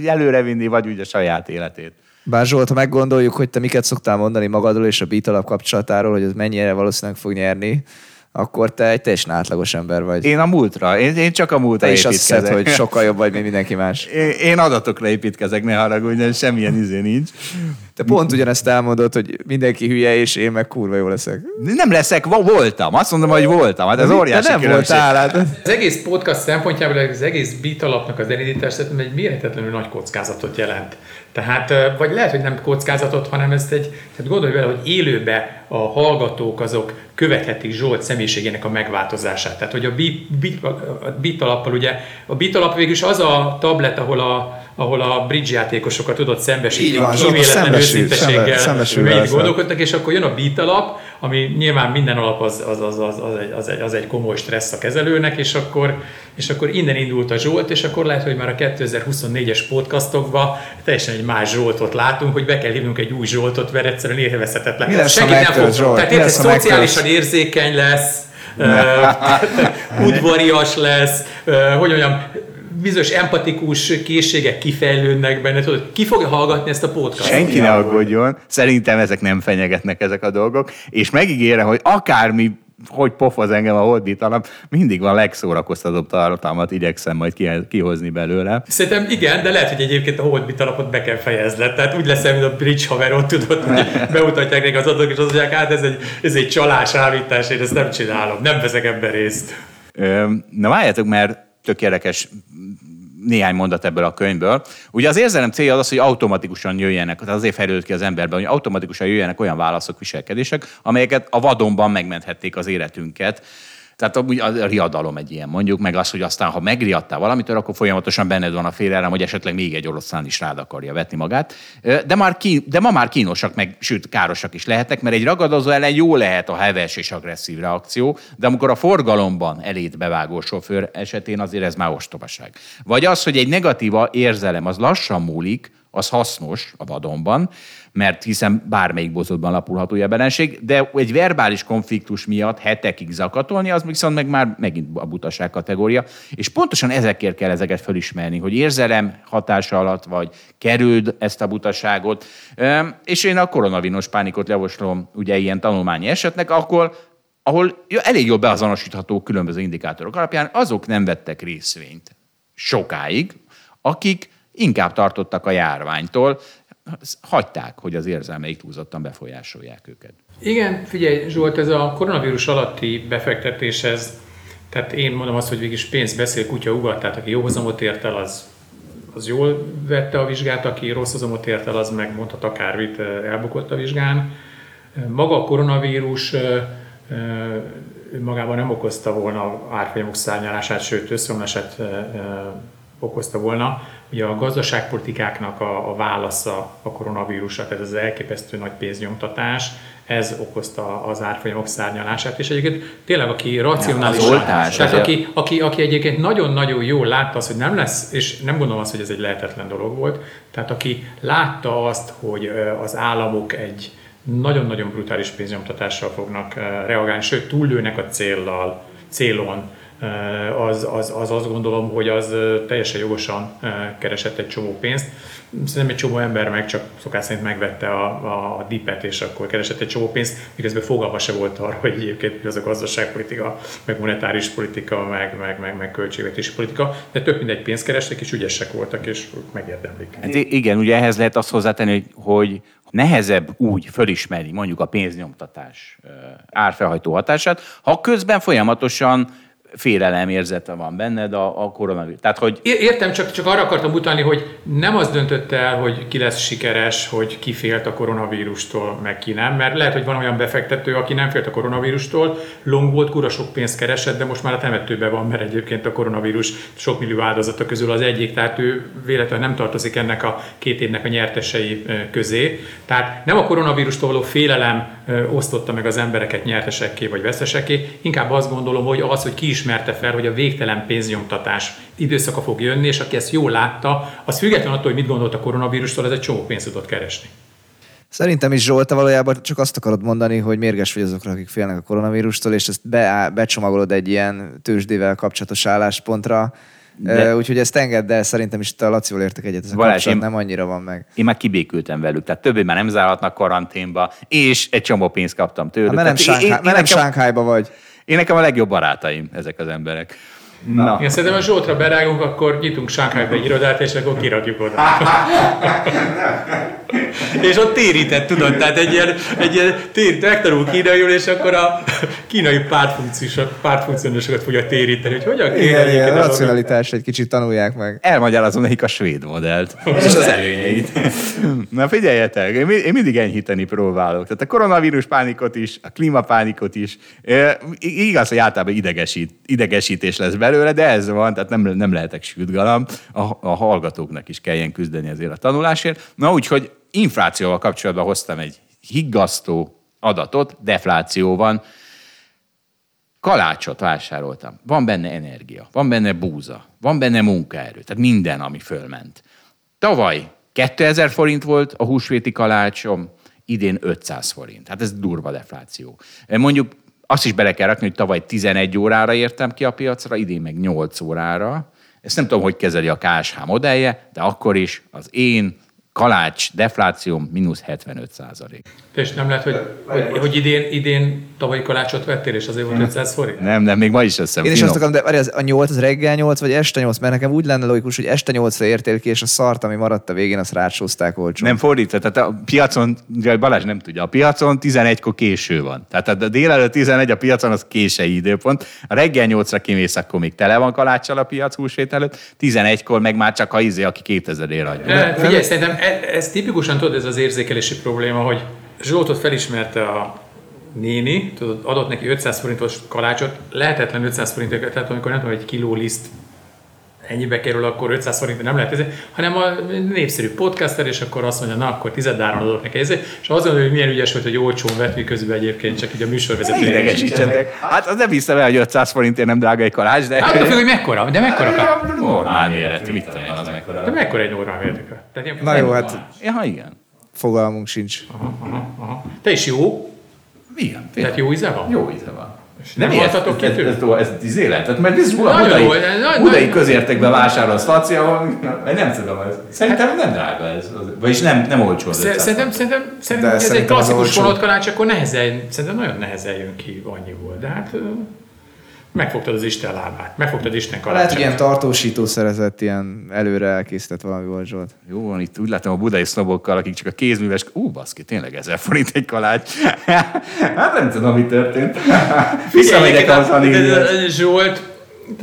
előrevinni, vagy úgy a saját életét. Bár Zsolt, ha meggondoljuk, hogy te miket szoktál mondani magadról és a Beat kapcsolatáról, hogy ez mennyire valószínűleg fog nyerni, akkor te egy teljesen átlagos ember vagy. Én a múltra, én, én csak a múltra Te is azt hiszed, hogy sokkal jobb vagy, mint mindenki más. Én, én adatokra építkezek, ne haragudj, semmilyen izé nincs. Te pont ugyanezt elmondod, hogy mindenki hülye, és én meg kurva jó leszek. Nem leszek, voltam. Azt mondom, hogy voltam. Hát ez óriási nem különbség. voltál, hát. Az egész podcast szempontjából az egész bit alapnak az elindítás szerintem egy méretetlenül nagy kockázatot jelent. Tehát, vagy lehet, hogy nem kockázatot, hanem ezt egy, tehát gondolj vele, hogy élőbe a hallgatók azok követhetik Zsolt személyiségének a megváltozását. Tehát, hogy a bit, a bit alappal, ugye, a bit alap végül is az a tablet, ahol a, ahol a bridge játékosokat tudott szembesíteni, kíméletlen őszinteséggel, mennyit gondolkodtak, és akkor jön a beat alap, ami nyilván minden alap az, az, az, az, az, egy, az, egy, az egy komoly stressz a kezelőnek, és akkor, és akkor innen indult a Zsolt, és akkor lehet, hogy már a 2024-es podcastokban teljesen egy más Zsoltot látunk, hogy be kell hívnunk egy új Zsoltot, mert egyszerűen érvezhetetlen. Mi lesz, Senki nem fog, Zsolt? Tehát érted, szociálisan érzékeny lesz, udvarias lesz, hogy mondjam, bizonyos empatikus készségek kifejlődnek benne, tudod, ki fogja hallgatni ezt a podcast? Senki ne aggódjon, szerintem ezek nem fenyegetnek ezek a dolgok, és megígérem, hogy akármi hogy pofoz engem a alap, mindig van legszórakoztatóbb tartalmat igyekszem majd kihozni belőle. Szerintem igen, de lehet, hogy egyébként a holdbit alapot be kell fejezni. Tehát úgy lesz, mint a bridge haverot, tudod, hogy bemutatják neki az adatok, és azt mondják, hát ez egy, ez egy csalás állítás, én ezt nem csinálom, nem veszek ebben részt. Na várjátok, mert tök érdekes néhány mondat ebből a könyvből. Ugye az érzelem célja az, hogy automatikusan jöjjenek, tehát azért fejlődött ki az emberben, hogy automatikusan jöjjenek olyan válaszok, viselkedések, amelyeket a vadonban megmenthették az életünket. Tehát amúgy a riadalom egy ilyen mondjuk, meg az, hogy aztán, ha megriadtál valamitől, akkor folyamatosan benned van a félelem, hogy esetleg még egy oroszlán is rád akarja vetni magát. De, már ki, de ma már kínosak, meg sőt károsak is lehetnek, mert egy ragadozó ellen jó lehet a heves és agresszív reakció, de amikor a forgalomban elét bevágó sofőr esetén azért ez már ostobaság. Vagy az, hogy egy negatív érzelem az lassan múlik, az hasznos a vadonban, mert hiszen bármelyik bozotban lapulható jelenség, de egy verbális konfliktus miatt hetekig zakatolni, az viszont meg már megint a butaság kategória. És pontosan ezekért kell ezeket felismerni, hogy érzelem hatása alatt vagy kerüld ezt a butaságot. És én a koronavírus pánikot javaslom ugye ilyen tanulmányi esetnek, akkor ahol elég jól beazonosítható különböző indikátorok alapján, azok nem vettek részvényt sokáig, akik inkább tartottak a járványtól, hagyták, hogy az érzelmeik túlzottan befolyásolják őket. Igen, figyelj Zsolt, ez a koronavírus alatti befektetés, ez, tehát én mondom azt, hogy végig pénz beszél, kutya ugat, tehát aki jó hozamot ért el, az, az jól vette a vizsgát, aki rossz hozamot ért el, az meg mondhat akármit, elbukott a vizsgán. Maga a koronavírus magában nem okozta volna árfolyamok szárnyalását, sőt összeomlását okozta volna. Ugye a gazdaságpolitikáknak a, a válasza a koronavírusra, tehát ez az elképesztő nagy pénznyomtatás, ez okozta az árfolyamok szárnyalását, és egyébként tényleg aki racionális, tehát aki, aki, aki egyébként nagyon-nagyon jól látta azt, hogy nem lesz, és nem gondolom azt, hogy ez egy lehetetlen dolog volt, tehát aki látta azt, hogy az államok egy nagyon-nagyon brutális pénznyomtatással fognak reagálni, sőt túllőnek a céllal, célon, az, az, az azt gondolom, hogy az teljesen jogosan keresett egy csomó pénzt. Szerintem egy csomó ember meg csak szokás szerint megvette a, a dipet, és akkor keresett egy csomó pénzt, miközben fogalma se volt arra, hogy egyébként az a gazdaságpolitika, meg monetáris politika, meg, meg, meg, meg költségvetési politika, de több mint egy pénzt kerestek, és ügyesek voltak, és megérdemlik. Hát igen, ugye ehhez lehet azt hozzátenni, hogy nehezebb úgy fölismerni mondjuk a pénznyomtatás árfelhajtó hatását, ha közben folyamatosan félelem érzete van benned a, a koronavírus. Tehát, hogy... Értem, csak, csak arra akartam utalni, hogy nem az döntött el, hogy ki lesz sikeres, hogy ki félt a koronavírustól, meg ki nem, mert lehet, hogy van olyan befektető, aki nem félt a koronavírustól, long volt, kura sok pénzt keresett, de most már a temetőben van, mert egyébként a koronavírus sok millió áldozata közül az egyik, tehát ő véletlenül nem tartozik ennek a két évnek a nyertesei közé. Tehát nem a koronavírustól való félelem osztotta meg az embereket nyertesekké vagy vesztesekké, inkább azt gondolom, hogy az, hogy ki ismerte fel, hogy a végtelen pénznyomtatás időszaka fog jönni, és aki ezt jól látta, az függetlenül attól, hogy mit gondolt a koronavírustól, ez egy csomó pénzt tudott keresni. Szerintem is Zsolt, valójában csak azt akarod mondani, hogy mérges vagy azokra, akik félnek a koronavírustól, és ezt be, becsomagolod egy ilyen tőzsdével kapcsolatos álláspontra, de... Úgyhogy ezt engedd el, szerintem is a Lacival értek egyet, ez a Balázs, én, nem annyira van meg. Én már kibékültem velük, tehát többé már nem zárhatnak karanténba, és egy csomó pénzt kaptam tőlük. Ha, mert nem, Sánkhá- nem Sánkhájba vagy. Én nekem a legjobb barátaim ezek az emberek. Na. Én szerintem, ha Zsoltra berágunk, akkor nyitunk Sánkhájba egy irodát, és akkor kirakjuk oda. és ott térített, tudod, tehát egy ilyen, egy ilyen térít, megtanul kínaiul, és akkor a kínai pártfunkcionásokat fogja téríteni, hogy hogyan kéne igen, igen, a racionalitást egy kicsit tanulják meg. Elmagyarázom nekik a svéd modellt, és az előnyeit. Na figyeljetek, én, én mindig enyhíteni próbálok. Tehát a koronavírus pánikot is, a klímapánikot is. Igaz, hogy általában idegesít, idegesítés lesz belőle, de ez van, tehát nem, nem lehetek sült galamb. A, a hallgatóknak is kelljen küzdeni ezért a tanulásért. Na úgyhogy inflációval kapcsolatban hoztam egy higgasztó adatot, defláció van. Kalácsot vásároltam. Van benne energia, van benne búza, van benne munkaerő, tehát minden, ami fölment. Tavaly 2000 forint volt a húsvéti kalácsom, idén 500 forint. Hát ez durva defláció. Mondjuk azt is bele kell rakni, hogy tavaly 11 órára értem ki a piacra, idén meg 8 órára. Ezt nem tudom, hogy kezeli a KSH modellje, de akkor is az én kalács defláció mínusz 75 százalék. És nem lehet, hogy, hogy, hogy idén, idén tavalyi kalácsot vettél, és azért volt 500 forint? Nem, nem, még ma is összem. Én is azt akarom, de várj, a 8 az reggel 8, vagy este 8, mert nekem úgy lenne logikus, hogy este 8-ra értél ki, és a szart, ami maradt a végén, azt rácsózták olcsón. Nem fordítva, tehát a piacon, Balázs nem tudja, a piacon 11-kor késő van. Tehát a délelőtt 11 a piacon az késői időpont. A reggel 8-ra kimész, akkor még tele van kaláccsal a piac húsvét előtt, 11-kor meg már csak a izé, aki 2000 ér adja. Figyelj, szerintem ez tipikusan tudod, ez az érzékelési probléma, hogy Zsoltot felismerte a néni, tudod, adott neki 500 forintos kalácsot, lehetetlen 500 forintokat, tehát amikor nem tudom, egy kiló liszt ennyibe kerül, akkor 500 forint nem lehet, ezért, hanem a népszerű podcaster, és akkor azt mondja, na akkor tizedáron adok neki ezért, és azt mondja, hogy milyen ügyes volt, hogy olcsón vett, miközben egyébként csak így a műsorvezető. Idegesítsetek. Hát az nem hiszem el, hogy 500 forintért nem drága egy kalács, de... Hát, függ, hogy mekkora, de mekkora? Normál méretű, mit tudom én, az mekkora. De mekkora egy normál méretű? Tehát Na jó, hát Ja, igen. fogalmunk sincs. Aha. Te is jó? Igen, Tehát jó íze van? Jó íze van. nem miért? haltatok ki ez, ez, ez, ez, ez életet, mert ez budai, budai nagy- közértekben vásárolsz vagy nem tudom, ez, szerintem nem drága ez, vagyis nem, nem olcsó az Sze- 500 Szerintem, szerintem, szerintem ez egy klasszikus vonatkalács, akkor nehezen, szerintem nagyon nehezen jön ki annyiból. De hát megfogtad az Isten lábát, megfogtad Isten Lehet, hogy ilyen tartósító szerezett, ilyen előre elkészített valami volt Zsolt. Jó van, itt úgy látom a budai sznobokkal, akik csak a kézműves, ú, baszki, tényleg ezer forint egy kalács. hát nem tudom, mi történt. Visszamegyek az Zsolt,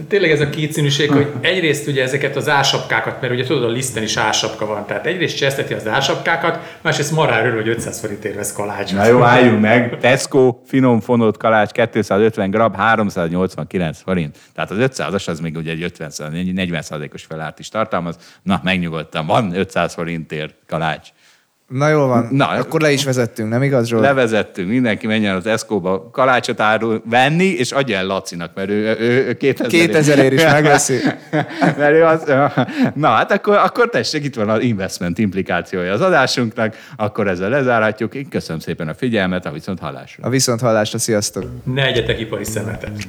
tényleg ez a kétszínűség, hogy egyrészt ugye ezeket az ásapkákat, mert ugye tudod, a listen is ásapka van, tehát egyrészt cseszteti az ásapkákat, másrészt marál örül, hogy 500 forintért vesz kalácsot. Na jó, álljunk meg. Tesco finom fonott kalács 250 g, 389 forint. Tehát az 500-as az még ugye egy 50 40% os felárt is tartalmaz. Na, megnyugodtam, van 500 forintért kalács. Na jól van, Na, akkor le is vezettünk, nem igaz Zsolt? Levezettünk, mindenki menjen az Tesco-ba kalácsot árul venni, és adja el Lacinak, mert ő, ő, ő 2000 2000 ér is megveszi. mert ő az, na hát akkor, akkor tessék, itt van az investment implikációja az adásunknak, akkor ezzel lezárhatjuk. Én köszönöm szépen a figyelmet, a viszont hallásra. A viszont hallásra, sziasztok! Ne egyetek ipari szemetet.